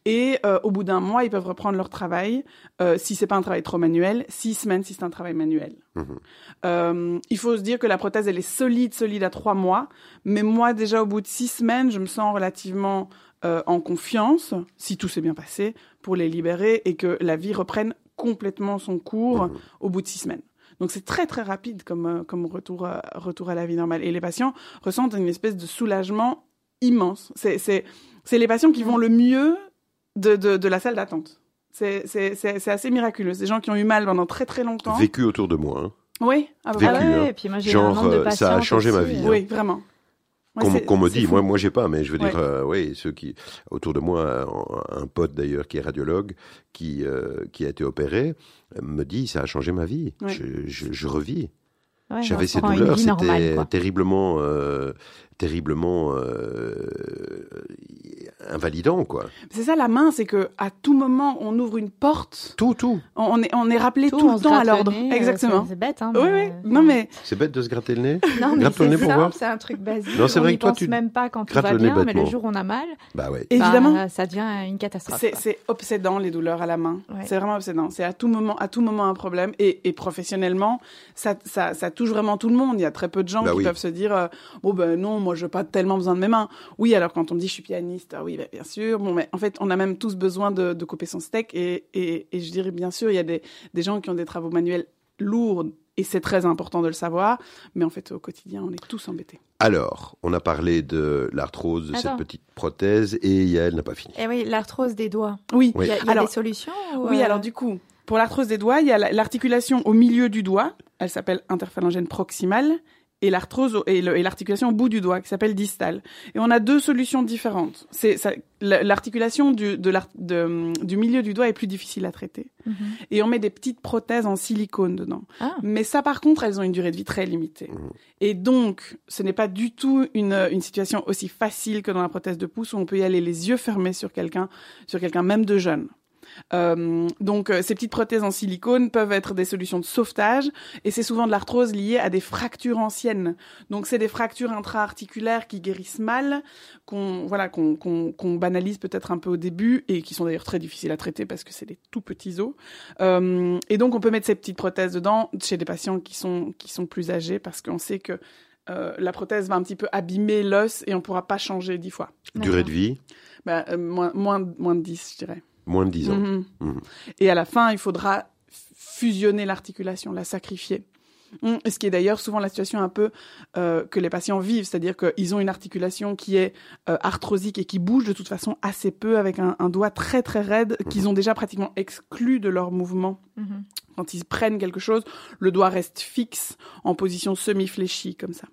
Et euh, au bout d'un mois, ils peuvent reprendre leur travail. Euh, si c'est pas un travail trop manuel, six semaines si c'est un travail manuel. Mhm. Euh, il faut se dire que la prothèse elle est solide, solide à trois mois. Mais moi déjà au bout de six semaines, je me sens relativement euh, en confiance, si tout s'est bien passé, pour les libérer et que la vie reprenne complètement son cours Mhm. au bout de six semaines. Donc c'est très très rapide comme, euh, comme retour, à, retour à la vie normale. Et les patients ressentent une espèce de soulagement immense. C'est, c'est, c'est les patients qui vont le mieux de, de, de la salle d'attente. C'est, c'est, c'est, c'est assez miraculeux. C'est des gens qui ont eu mal pendant très très longtemps. Vécu autour de moi. hein. Oui, à peu Vécu, près. Ah ouais, hein. et puis moi Genre, un de euh, ça a changé ma vie, euh, hein. Oui, vraiment. Qu'on me dit, fou. moi, moi, j'ai pas, mais je veux Ouais. dire, euh, oui, ceux qui autour de moi, un, un pote d'ailleurs qui est radiologue, qui euh, qui a été opéré, me dit, ça a changé ma vie. Ouais. Je, je, je revis. Ouais, J'avais ces douleurs, c'était terriblement, euh, terriblement euh, invalidant, quoi. C'est ça la main, c'est que à tout moment on ouvre une porte, Tout, tout. on est, on est rappelé tout, on le temps à l'ordre. euh, Exactement. c'est- bête, hein. Oui, oui. mais- Non mais C'est bête de se gratter le nez. Non, mais c'est nez pour voir. simple, c'est un truc basique. Non, c'est on vrai que toi, pense tu même pas quand tout grattes va le nez bien, mais bêtement. le jour où on a mal, Bah ouais. évidemment. bah, ça devient une catastrophe. C'est, obsédant les douleurs à la main. Ouais. C'est vraiment obsédant. C'est à tout moment, à tout moment un problème. Et, et professionnellement, ça, ça, ça touche vraiment tout le monde. Il y a très peu de gens Bah qui oui. peuvent se dire, euh, bon ben non, moi je n'ai pas tellement besoin de mes mains. Oui, alors quand on me dit je suis pianiste, ah oui, ben, bien sûr. Bon, mais en fait, on a même tous besoin de, de couper son steak. Et, et, et je dirais bien sûr, il y a des, des gens qui ont des travaux manuels lourds. Et c'est très important de le savoir. Mais en fait, au quotidien, on est tous embêtés. Alors, on a parlé de l'arthrose, de cette petite prothèse, et Yael n'a pas fini. Eh oui, l'arthrose des doigts. Oui. Oui. Il y a, il y a Alors- des solutions ou, Oui, euh, alors du coup, pour l'arthrose des doigts, il y a la- l'articulation au milieu du doigt, elle s'appelle interphalangienne proximale, et l'arthrose et l'articulation au bout du doigt, qui s'appelle distale. Et on a deux solutions différentes. C'est l'articulation du, de l'ar- de- du milieu du doigt est plus difficile à traiter, mhm. et on met des petites prothèses en silicone dedans. Ah, Mais ça, par contre, elles ont une durée de vie très limitée. Mhm. Et donc, ce n'est pas du tout une, une situation aussi facile que dans la prothèse de pouce où on peut y aller les yeux fermés sur quelqu'un, sur quelqu'un même de jeune. Euh, donc, euh, ces petites prothèses en silicone peuvent être des solutions de sauvetage, et c'est souvent de l'arthrose liée à des fractures anciennes. Donc, c'est des fractures intra-articulaires qui guérissent mal, qu'on voilà, qu'on banalise peut-être un peu au début, et qui sont d'ailleurs très difficiles à traiter parce que c'est des tout petits os. Euh, et donc, on peut mettre ces petites prothèses dedans chez des patients qui sont, qui sont plus âgés parce qu'on sait que euh, la prothèse va un petit peu abîmer l'os et on pourra pas changer dix fois. Durée de vie, Bah, euh, moins, moins, moins de 10, je dirais. Moins de 10 ans. Mhm. Mhm. Et à la fin, il faudra fusionner l'articulation, la sacrifier. Mm, Ce qui est d'ailleurs souvent la situation un peu euh, que les patients vivent, c'est-à-dire qu'ils ont une articulation qui est euh, arthrosique et qui bouge de toute façon assez peu avec un, un doigt très très raide qu'ils ont déjà pratiquement exclu de leur mouvement. mhm. Quand ils prennent quelque chose, le doigt reste fixe en position semi-fléchie comme ça.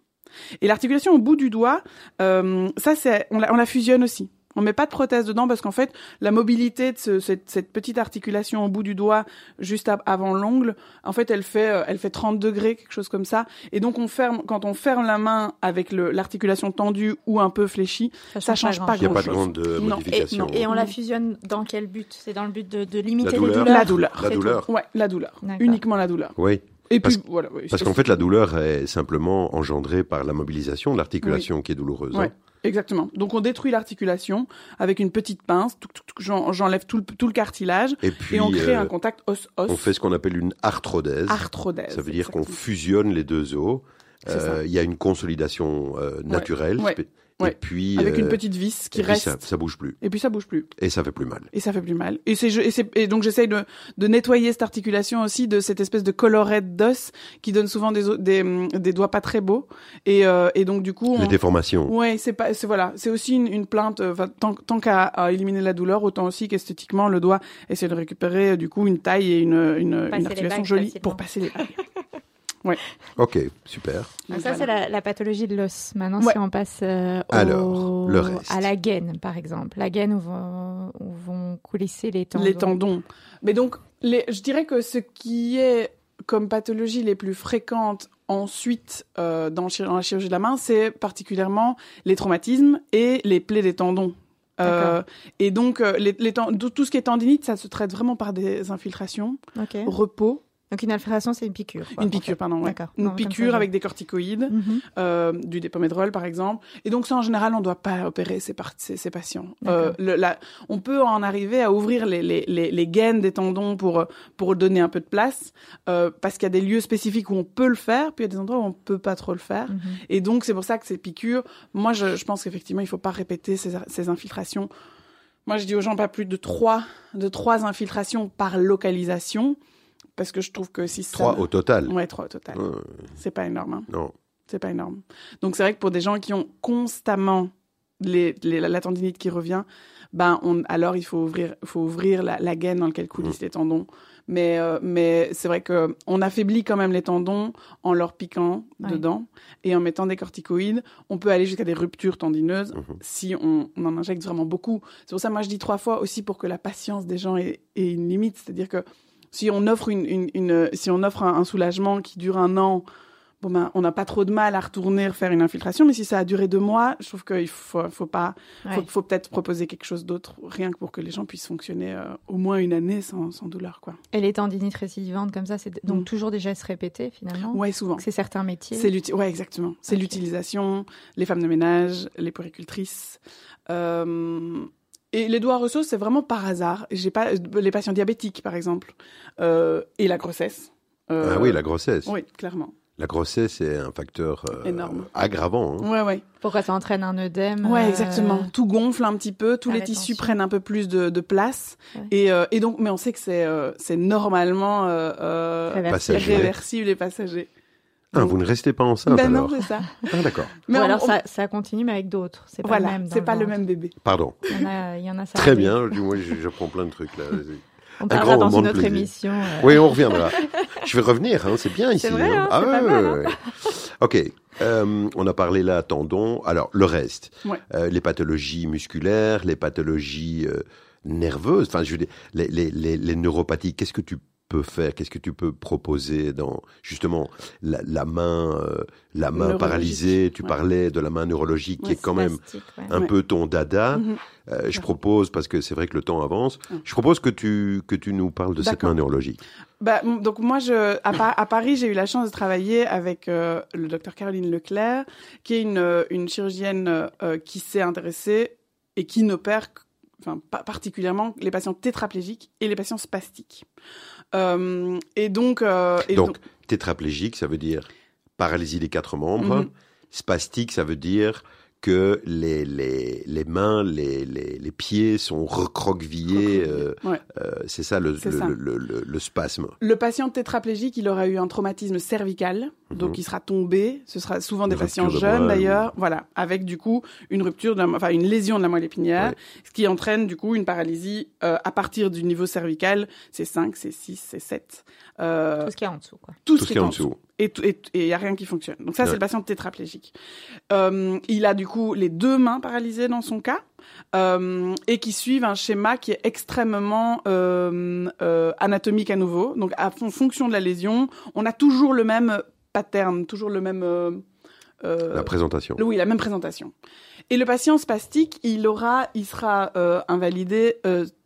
Et l'articulation au bout du doigt, euh, ça c'est on la fusionne aussi. On met pas de prothèse dedans parce qu'en fait la mobilité de ce- cette, cette petite articulation au bout du doigt juste avant l'ongle, en fait elle fait euh, elle fait 30 degrés quelque chose comme ça. Et donc on ferme quand on ferme la main avec l'articulation tendue ou un peu fléchie, ça change pas Il n'y a pas de grand-chose. grande euh, modification. Et on la fusionne dans quel but? C'est dans le but de, de limiter La les douleur. douleurs La douleur. La douleur. ouais la douleur, uniquement la douleur. Oui, Et Parce- puis voilà. oui, parce qu'en fait, la douleur est simplement engendrée par la mobilisation de l'articulation qui est douloureuse. hein. Exactement. Donc on détruit l'articulation avec une petite pince, j'enlève tout le, tout le cartilage Et puis, et on crée euh, un contact os-os. on fait ce qu'on appelle une arthrodèse. arthrodèse. Ça veut dire qu'on fusionne les deux os. Euh, Il y a une consolidation euh, naturelle. ouais, ouais. Et puis, avec une euh, petite vis qui et puis reste ça, ça bouge plus. et puis ça bouge plus Et ça fait plus mal. et ça fait plus mal. Et c'est je- et, c'est- et donc j'essaye de, de nettoyer cette articulation aussi de cette espèce de colorette d'os qui donne souvent des, des des doigts pas très beaux et euh, et donc du coup on, Les déformations. Ouais, c'est pas, c'est voilà, c'est aussi une, une plainte. euh, tant tant qu'à éliminer la douleur, autant aussi qu'esthétiquement le doigt essaie de récupérer euh, du coup une taille et une une, articulation bagues jolie facilement. pour passer les bagues. Ok, super. Donc ça, voilà. c'est la, la pathologie de l'os. Maintenant, Ouais. si on passe euh, au- Alors, le reste. à la gaine, par exemple. La gaine où vont, où vont coulisser les tendons. les tendons. Mais donc, les, je dirais que ce qui est comme pathologie les plus fréquentes ensuite euh, dans, la chirurgie de la main, c'est particulièrement les traumatismes et les plaies des tendons. Euh, et donc, les, les tout ce qui est tendinite, ça se traite vraiment par des infiltrations, repos, Donc une infiltration, c'est une piqûre. quoi, une en piqûre, fait. pardon, ouais. D'accord. une Non, comme ça, piqûre avec des corticoïdes. Mhm. euh, du dépomèdrol par exemple. Et donc ça en général on ne doit pas opérer ces, par- ces, ces patients. Euh, le- la- on peut en arriver à ouvrir les, les, les, les gaines des tendons pour, pour donner un peu de place euh, parce qu'il y a des lieux spécifiques où on peut le faire, puis il y a des endroits où on peut pas trop le faire. Mhm. Et donc c'est pour ça que ces piqûres, moi je, je pense qu'effectivement il faut pas répéter ces, ces infiltrations. Moi je dis aux gens pas plus de trois, de trois infiltrations par localisation parce que je trouve que si ça... Trois au total. Ouais, trois au total. Euh, C'est pas énorme. Hein. non. C'est pas énorme. Donc c'est vrai que pour des gens qui ont constamment les, les- la tendinite qui revient, ben on, alors il faut ouvrir, faut ouvrir la, la gaine dans laquelle coulissent les tendons. Mais, euh, mais c'est vrai que on affaiblit quand même les tendons en leur piquant Ouais. dedans et en mettant des corticoïdes. On peut aller jusqu'à des ruptures tendineuses Mhm. si on, on en injecte vraiment beaucoup. C'est pour ça, moi, je dis trois fois aussi pour que la patience des gens ait, ait une limite. C'est-à-dire que si on offre une, une, une- si on offre un, un soulagement qui dure un an, bon ben, on n'a pas trop de mal à retourner faire une infiltration. Mais si ça a duré deux mois, je trouve qu'il faut, faut pas, Ouais. faut peut-être proposer quelque chose d'autre, rien que pour que les gens puissent fonctionner euh, au moins une année sans, sans douleur, quoi. Et les tendinites récidivantes comme ça, c'est donc Mm. toujours des gestes répétés finalement? Ouais, souvent. C'est certains métiers? C'est ouais, exactement. C'est l'utilisation, les femmes de ménage, les puéricultrices. Euh, et les doigts ressauts, c'est vraiment par hasard. J'ai pas les patients diabétiques, par exemple, euh, et la grossesse. Euh, Ah oui, la grossesse. Oui, clairement. La grossesse est un facteur euh, Énorme. aggravant. hein. Ouais, ouais. Pourquoi ça entraîne un œdème Ouais, euh, exactement. Tout gonfle un petit peu, tous la les tissus prennent un peu plus de, de place. Ouais. Et, euh, et donc, mais on sait que c'est euh, c'est normalement Réversible. Passager. réversible et passager. Ah, vous ne restez pas enceinte Ben non, alors c'est ça. Ah, d'accord. Mais Ou on- alors on- ça, ça continue mais avec d'autres. C'est pas voilà, le même. c'est pas le même bébé. Pardon. Il y en a, il y en a ça Très bien. Moi, je- j'apprends plein de trucs là. Vas-y. On Un parlera dans une de autre plaisir. émission. euh, Oui, on reviendra. Je vais revenir, hein, c'est bien ici. C'est vrai, hein, Ah c'est pas ouais, mal, ouais, ouais. Ok, euh, on a parlé là tendons. Alors, le reste, Ouais. Euh, les pathologies musculaires, les pathologies euh, nerveuses, enfin, je veux dire, les, les, les, les neuropathies, qu'est-ce que tu peux faire Qu'est-ce que tu peux proposer dans, justement, la, la main, euh, la main paralysée Tu Ouais. parlais de la main neurologique qui est quand même ouais. un peu ton dada. Mhm. Euh, je propose, parce que c'est vrai que le temps avance, je propose que tu, que tu nous parles de cette main neurologique. Bah, donc moi, je, à, Pa- à Paris, j'ai eu la chance de travailler avec euh, le docteur Caroline Leclerc, qui est une, une chirurgienne euh, qui s'est intéressée et qui n'opère, enfin, pas particulièrement les patients tétraplégiques et les patients spastiques. Euh, et donc, euh, et Donc, tétraplégique, ça veut dire paralysie des quatre membres. Mhm. Spastique, ça veut dire que les, les, les mains, les, les, les pieds sont recroquevillés. euh, Ouais. euh, c'est ça, le, le, ça. Le, le- le spasme. Le patient tétraplégique, il aura eu un traumatisme cervical, donc Mhm. il sera tombé. Ce sera souvent des Une patients de jeunes d'ailleurs, voilà, avec du coup une rupture, de la, enfin une lésion de la moelle épinière, Ouais. ce qui entraîne du coup une paralysie euh, à partir du niveau cervical. C'est 5, c'est 6, c'est 7. Euh, Tout ce qu'il y a en dessous. Quoi. tout, Tout ce qui est en dessous. Et il y a rien qui fonctionne. Donc ça, c'est le patient tétraplégique. Euh, il a du coup les deux mains paralysées dans son cas euh, et qui suivent un schéma qui est extrêmement euh, anatomique à nouveau. Donc à fon- fonction de la lésion, on a toujours le même pattern, toujours le même... La présentation. oui, la même présentation. Et le patient spastique, il aura, il sera invalidé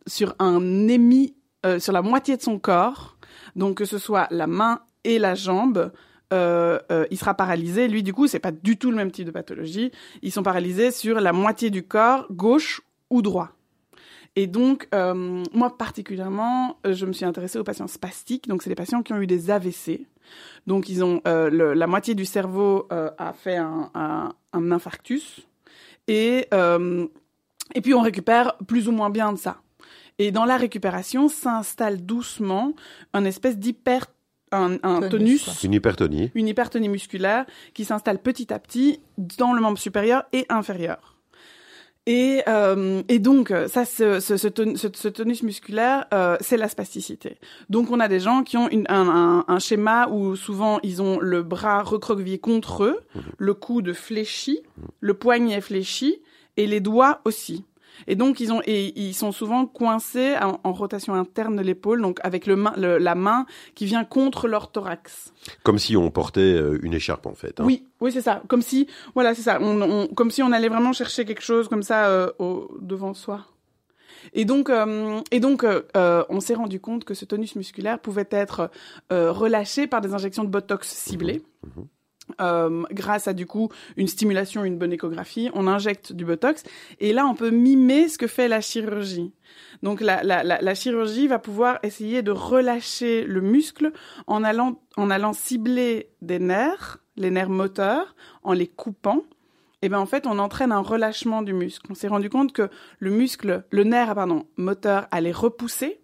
sur un émi, euh, sur la moitié de son corps, donc que ce soit la main et la jambe. euh, euh, il sera paralysé. Lui, du coup, c'est pas du tout le même type de pathologie. Ils sont paralysés sur la moitié du corps, gauche ou droit. Et donc, euh, moi particulièrement, je me suis intéressée aux patients spastiques. Donc, c'est des patients qui ont eu des AVC. Donc, ils ont la moitié du cerveau a fait un, infarctus. Et, et puis, on récupère plus ou moins bien de ça. Et dans la récupération, s'installe doucement un espèce d'hyper... Un, un Tonus. Une hypertonie. une hypertonie musculaire qui s'installe petit à petit dans le membre supérieur et inférieur. Et, euh, et donc, ça, ce, ce, ce, ton- ce- ce tonus musculaire, euh, c'est la spasticité. Donc, on a des gens qui ont une, un, un, un schéma où souvent ils ont le bras recroquevillé contre eux, le coude fléchi, le poignet fléchi et les doigts aussi. Et donc ils ont et ils sont souvent coincés en, en rotation interne de l'épaule, donc avec le main, le- la main qui vient contre leur thorax. Comme si on portait euh, une écharpe, en fait. hein. Oui, oui, c'est ça. Comme si, voilà, c'est ça. On, on- comme si on allait vraiment chercher quelque chose comme ça euh, au, devant soi. Et donc, euh, et donc, euh, on s'est rendu compte que ce tonus musculaire pouvait être relâché par des injections de botox ciblées. Mhm. Euh, grâce à du coup une stimulation, une bonne échographie, on injecte du botox et là on peut mimer ce que fait la chirurgie. Donc la, la, la, la chirurgie va pouvoir essayer de relâcher le muscle en allant, en allant cibler des nerfs, les nerfs moteurs, en les coupant. Et ben en fait on entraîne un relâchement du muscle. On s'est rendu compte que le muscle, le nerf pardon moteur allait repousser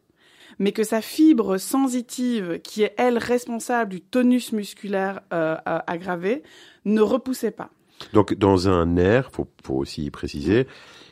mais que sa fibre sensitive, qui est elle responsable du tonus musculaire euh, euh, aggravé, ne repoussait pas. Donc, dans un nerf, faut, faut aussi préciser,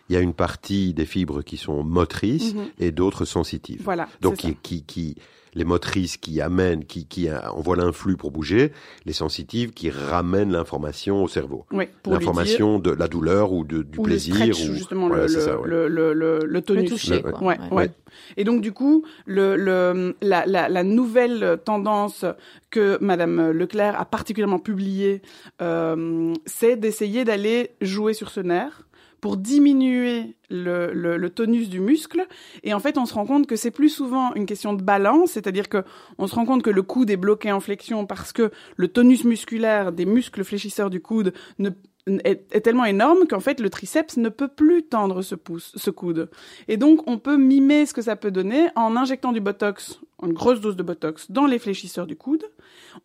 il y a une partie des fibres qui sont motrices Mhm. et d'autres sensitives. Voilà. Donc qui, qui, les motrices qui amènent, qui, qui euh, envoient l'influx pour bouger, les sensitives qui ramènent l'information au cerveau. Dire- L'information de la douleur ou de, du ou plaisir. le stretch, ou... justement Voilà, le, ça, ouais. le, le, le- le tonus. Le toucher, quoi. Ouais, Ouais. ouais. Ouais. Et donc du coup, le, le, la, la, la nouvelle tendance que Madame Leclerc a particulièrement publiée, euh, c'est d'essayer d'aller jouer sur ce nerf pour diminuer le, tonus du muscle. Et en fait, on se rend compte que c'est plus souvent une question de balance, c'est-à-dire que on se rend compte que le coude est bloqué en flexion parce que le tonus musculaire des muscles fléchisseurs du coude est tellement énorme qu'en fait le triceps ne peut plus tendre ce pouce, ce coude. Et donc on peut mimer ce que ça peut donner en injectant du botox, une grosse dose de botox dans les fléchisseurs du coude.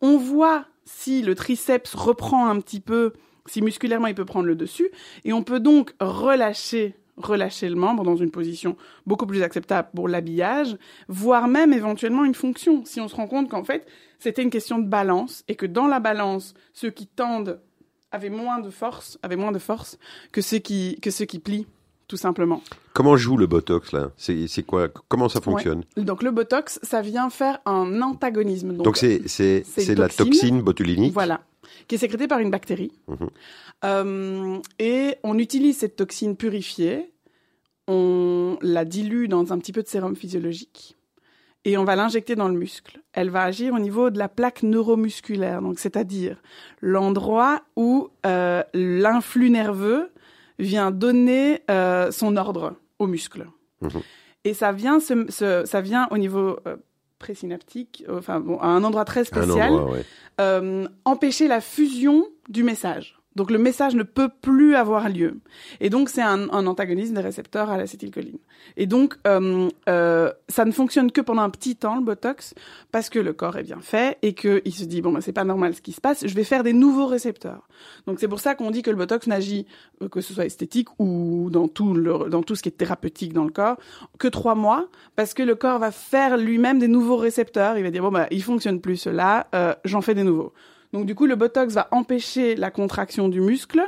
On voit si le triceps reprend un petit peu, si musculairement il peut prendre le dessus, et on peut donc relâcher relâcher le membre dans une position beaucoup plus acceptable pour l'habillage, voire même éventuellement une fonction, si on se rend compte qu'en fait c'était une question de balance et que dans la balance, ceux qui tendent avaient moins de force, avaient moins de force que ceux qui que ceux qui plient, tout simplement. Comment joue le Botox là? C'est c'est quoi? Comment ça fonctionne? Donc le botox, ça vient faire un antagonisme. Donc c'est la toxine. toxine botulinique. Voilà, qui est sécrétée par une bactérie. Mhm. Euh, et on utilise cette toxine purifiée, on la dilue dans un petit peu de sérum physiologique et on va l'injecter dans le muscle. Elle va agir au niveau de la plaque neuromusculaire, donc c'est-à-dire l'endroit où euh, l'influx nerveux vient donner euh, son ordre au muscle. Mhm. Et ça vient, se- se- ça vient au niveau présynaptique, euh, enfin bon, à un endroit très spécial endroit, ouais. euh, empêcher la fusion du message. Donc le message ne peut plus avoir lieu. Et donc c'est un, un antagonisme des récepteurs à l'acétylcholine. Et donc euh, euh, ça ne fonctionne que pendant un petit temps le botox parce que le corps est bien fait et que il se dit bon bah c'est pas normal ce qui se passe, je vais faire des nouveaux récepteurs. Donc c'est pour ça qu'on dit que le botox n'agit euh, que ce soit esthétique ou dans tout le, dans tout ce qui est thérapeutique dans le corps que trois mois parce que le corps va faire lui-même des nouveaux récepteurs. Il va dire bon bah il fonctionne plus cela, euh, j'en fais des nouveaux. Donc du coup, le botox va empêcher la contraction du muscle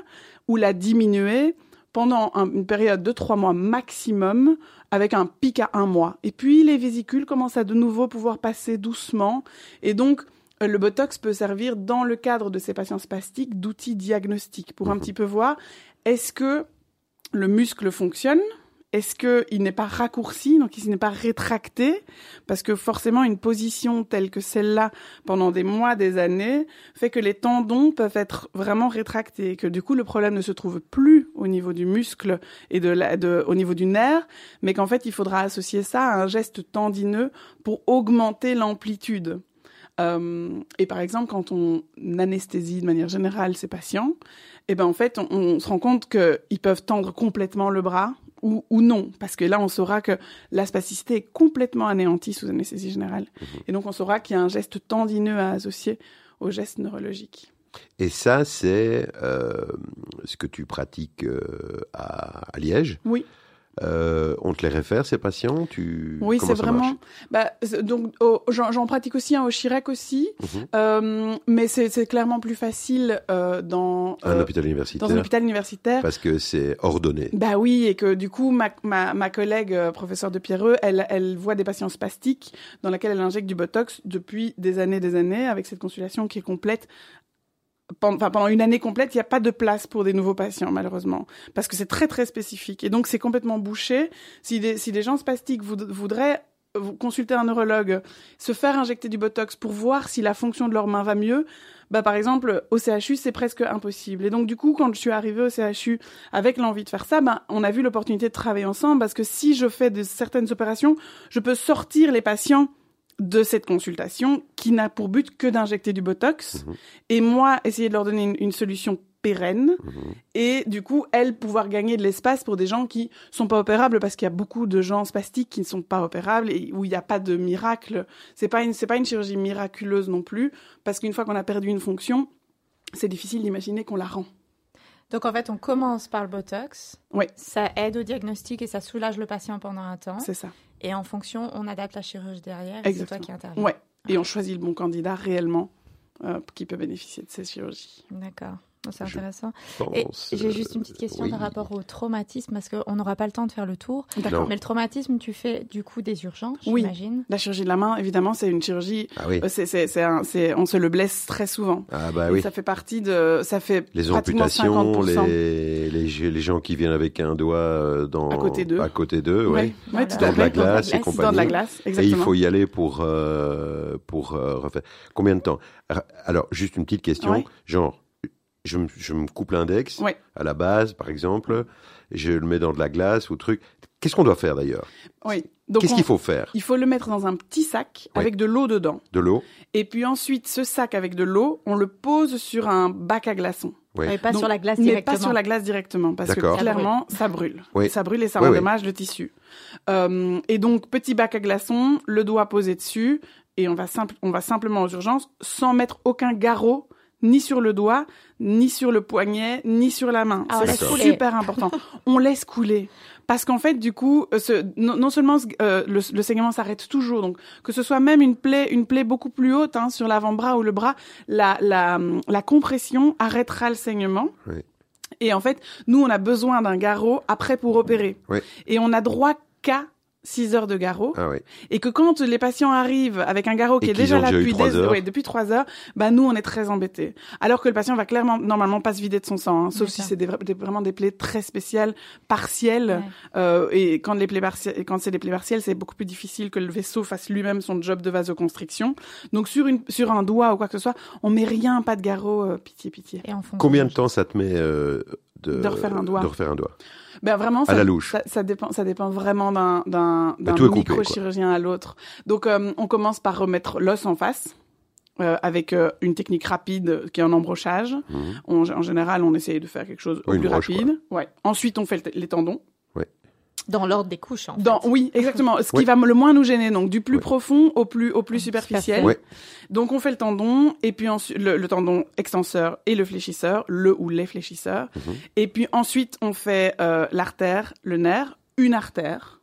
ou la diminuer pendant un- une période de trois mois maximum, avec un pic à un mois. Et puis les vésicules commencent à de nouveau pouvoir passer doucement. Et donc euh, le botox peut servir dans le cadre de ces patients spastiques d'outils diagnostiques pour un petit peu voir est-ce que le muscle fonctionne est-ce qu'il n'est pas raccourci, donc il n'est pas rétracté? Parce que forcément, une position telle que celle-là, pendant des mois, des années, fait que les tendons peuvent être vraiment rétractés, et que du coup, le problème ne se trouve plus au niveau du muscle et de au niveau du nerf, mais qu'en fait, il faudra associer ça à un geste tendineux pour augmenter l'amplitude. Euh, et par exemple, quand on anesthésie de manière générale ces patients, eh ben en fait, on, on se rend compte qu'ils peuvent tendre complètement le bras ou, ou non, parce que là, on saura que la spasticité est complètement anéantie sous anesthésie générale. Et donc, on saura qu'il y a un geste tendineux à associer au geste neurologique. Et ça, c'est euh, ce que tu pratiques euh, à, à Liège? Oui. Euh, on te les réfère, ces patients? Tu... Oui, Comment c'est vraiment. Bah, donc, j'en pratique aussi hein, au Chirac aussi, Mhm. euh, mais c'est clairement plus facile euh, dans Un hôpital dans un universitaire, hôpital universitaire. parce que c'est ordonné. Bah oui, et que du coup, ma, ma, ma collègue professeure de Pierreux, elle, elle voit des patients spastiques dans lesquels elle injecte du Botox depuis des années des années, avec cette consultation qui est complète. Pendant, pendant une année complète, il n'y a pas de place pour des nouveaux patients, malheureusement, parce que c'est très très spécifique. Et donc, c'est complètement bouché. Si des, gens spastiques voud- voudraient consulter un neurologue, se faire injecter du Botox pour voir si la fonction de leur main va mieux, bah, par exemple, au CHU, c'est presque impossible. Et donc, du coup, quand je suis arrivée au CHU avec l'envie de faire ça, bah, on a vu l'opportunité de travailler ensemble parce que si je fais de certaines opérations, je peux sortir les patients de cette consultation qui n'a pour but que d'injecter du Botox Mhm. et moi essayer de leur donner une, une solution pérenne Mhm. et du coup elles pouvoir gagner de l'espace pour des gens qui sont pas opérables parce qu'il y a beaucoup de gens spastiques qui ne sont pas opérables et où il n'y a pas de miracle c'est pas une c'est pas une chirurgie miraculeuse non plus parce qu'une fois qu'on a perdu une fonction c'est difficile d'imaginer qu'on la rend Donc en fait, on commence par le Botox. Ouais. Ça aide au diagnostic et ça soulage le patient pendant un temps. c'est ça Et en fonction, on adapte la chirurgie derrière. et C'est toi qui interviens. ouais et on choisit le bon candidat réellement euh, qui peut bénéficier de ces chirurgies D'accord. C'est Je intéressant. j'ai juste euh, une petite question oui. par rapport au traumatisme, parce qu'on n'aura pas le temps de faire le tour. Mais le traumatisme, tu fais du coup des urgences, Oui. j'imagine. La chirurgie de la main, évidemment, c'est une chirurgie. Ah oui. euh, c'est, c'est, c'est un- c'est- on se le blesse très souvent. Ah bah Et oui. Ça fait partie de. Ça fait Les pratiquement amputations, 50%. les, les, les gens qui viennent avec un doigt euh, dans, À côté d'eux. à côté d'eux, ouais. Ouais, ouais, Voilà. tout Dans de la glace et compagnie. Dans de la glace, Et il faut y aller pour euh, pour euh, refaire. Combien de temps? Alors, juste une petite question. Ouais. Genre, je, me- je me coupe l'index Ouais. à la base, par exemple, je le mets dans de la glace ou truc. Qu'est-ce qu'on doit faire d'ailleurs? Oui. Donc, Qu'est-ce qu'il faut faire? Il faut le mettre dans un petit sac Ouais. avec de l'eau dedans. De l'eau Et puis ensuite, ce sac avec de l'eau, on le pose sur un bac à glaçons. Oui. Mais pas Donc, sur la glace Mais directement. pas sur la glace directement, parce que clairement, ça brûle. Oui. Ça brûle et ça endommage le tissu. Euh, et donc, petit bac à glaçons, le doigt posé dessus, et on va, simple, on va simplement aux urgences, sans mettre aucun garrot, ni sur le doigt, ni sur le poignet, ni sur la main. Ah, on C'est laisse couler. super important. on laisse couler. Parce qu'en fait, du coup, euh, ce, non, non seulement euh, le, le saignement s'arrête toujours, donc que ce soit même une plaie, une plaie beaucoup plus haute hein, sur l'avant-bras ou le bras, la, la, la compression arrêtera le saignement. Oui. Et en fait, nous, on a besoin d'un garrot après pour opérer. Oui. Et on a droit qu'à 6 heures de garrot. Ah oui. Et que quand les patients arrivent avec un garrot qui Et est déjà là depuis, trois des- ouais, depuis 3 heures, bah nous, on est très embêtés. Alors que le patient va clairement, normalement, pas se vider de son sang, hein, sauf si c'est des, vra- des- vraiment des plaies très spéciales, partielles. Ouais. Euh, et quand les plaies partielles, quand c'est des plaies partielles, c'est beaucoup plus difficile que le vaisseau fasse lui-même son job de vasoconstriction. Donc sur une, sur un doigt ou quoi que ce soit, on met rien, pas de garrot, euh, pitié, pitié. Et en Combien de temps ça te met euh, de, De refaire un doigt. de refaire un doigt? Ben vraiment, À ça, la louche. Ça, ça dépend, ça dépend vraiment d'un d'un Bah, microchirurgien à l'autre. Donc, euh, on commence par remettre l'os en face. euh, avec euh, une technique rapide qui est en embrochage. On- en général, on essaye de faire quelque chose au Oui, plus broche, rapide. Ouais. Ensuite, on fait les tendons. Dans l'ordre des couches, en Dans, fait. oui, exactement. Ce qui Oui. va le moins nous gêner, donc du plus Oui. profond au plus au plus superficiel. Donc on fait le tendon et puis ensuite le, le tendon extenseur et le fléchisseur, le ou les fléchisseurs. Mhm. Et puis ensuite on fait euh, l'artère, le nerf, une artère.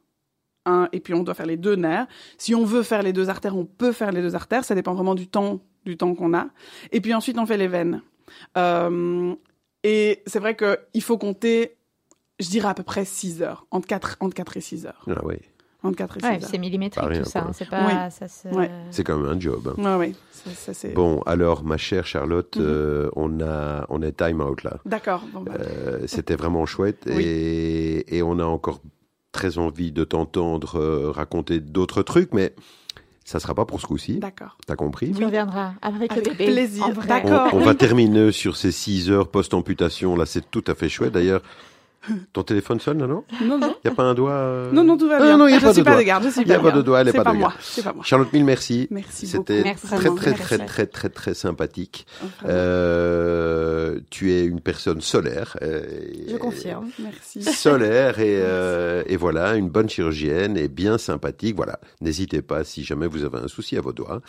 Un, et puis on doit faire les deux nerfs. Si on veut faire les deux artères, on peut faire les deux artères. Ça dépend vraiment du temps, du temps qu'on a. Et puis ensuite on fait les veines. Euh, et c'est vrai que il faut compter, je dirais à peu près 6 heures, entre 4, entre 4 et 6 heures. Ah ouais. Entre 4 et 6 Ouais, heures. c'est millimétrique rien, tout ça. hein, C'est pas. Oui. Ça se... Ouais. C'est quand même un job. hein. Ouais, ouais. Ça, ça, c'est... Bon, alors, ma chère Charlotte, Mhm. euh, on a on est time out là. D'accord. Bon, bah, Euh, C'était vraiment chouette Oui. et, et on a encore très envie de t'entendre euh, raconter d'autres trucs, mais ça sera pas pour ce coup-ci. D'accord. T'as compris? Tu reviendras avec, Avec le bébé. plaisir. en vrai. on, D'accord. on va terminer sur ces 6 heures post-amputation. Là, c'est tout à fait chouette. D'ailleurs, ton téléphone sonne là, non? Non, non. Il n'y a pas un doigt euh Non, non, tout va Ah, bien. non, il y a je pas suis de pas doigt. de garde, je suis Il y a pas pas de doigt, elle est C'est pas pas de moi. garde. C'est pas moi. Charlotte, mille merci. Merci C'était beaucoup. Merci. très, très, merci. très, très, très, très sympathique. Euh, tu es une personne solaire. euh, Je confirme. Merci. Solaire et, euh, et voilà, une bonne chirurgienne et bien sympathique. Voilà, n'hésitez pas si jamais vous avez un souci à vos doigts.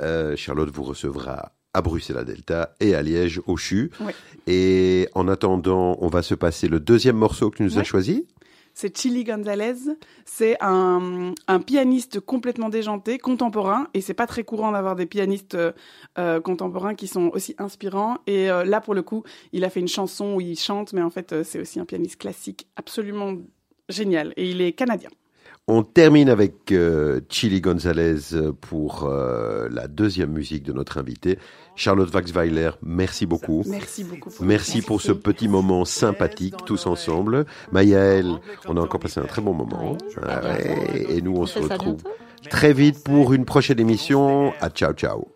Euh, Charlotte vous recevra à Bruxelles à Delta et à Liège au CHU. Oui. Et en attendant, on va se passer le deuxième morceau que tu nous as Ouais. choisi. C'est Chili Gonzalez. C'est un, un pianiste complètement déjanté, contemporain. Et c'est pas très courant d'avoir des pianistes euh, euh, contemporains qui sont aussi inspirants. Et euh, là, pour le coup, il a fait une chanson où il chante, mais en fait, c'est aussi un pianiste classique absolument génial. Et il est canadien. On termine avec euh, Chili Gonzalez pour euh, la deuxième musique de notre invité. Charlotte Waxweiler, merci beaucoup. Merci beaucoup. Pour Merci pour ce petit moment sympathique tous ensemble. Mayaël, on a encore passé un très bon moment. Ah ouais, et nous, on, se retrouve très vite pour une prochaine émission. À ciao, ciao.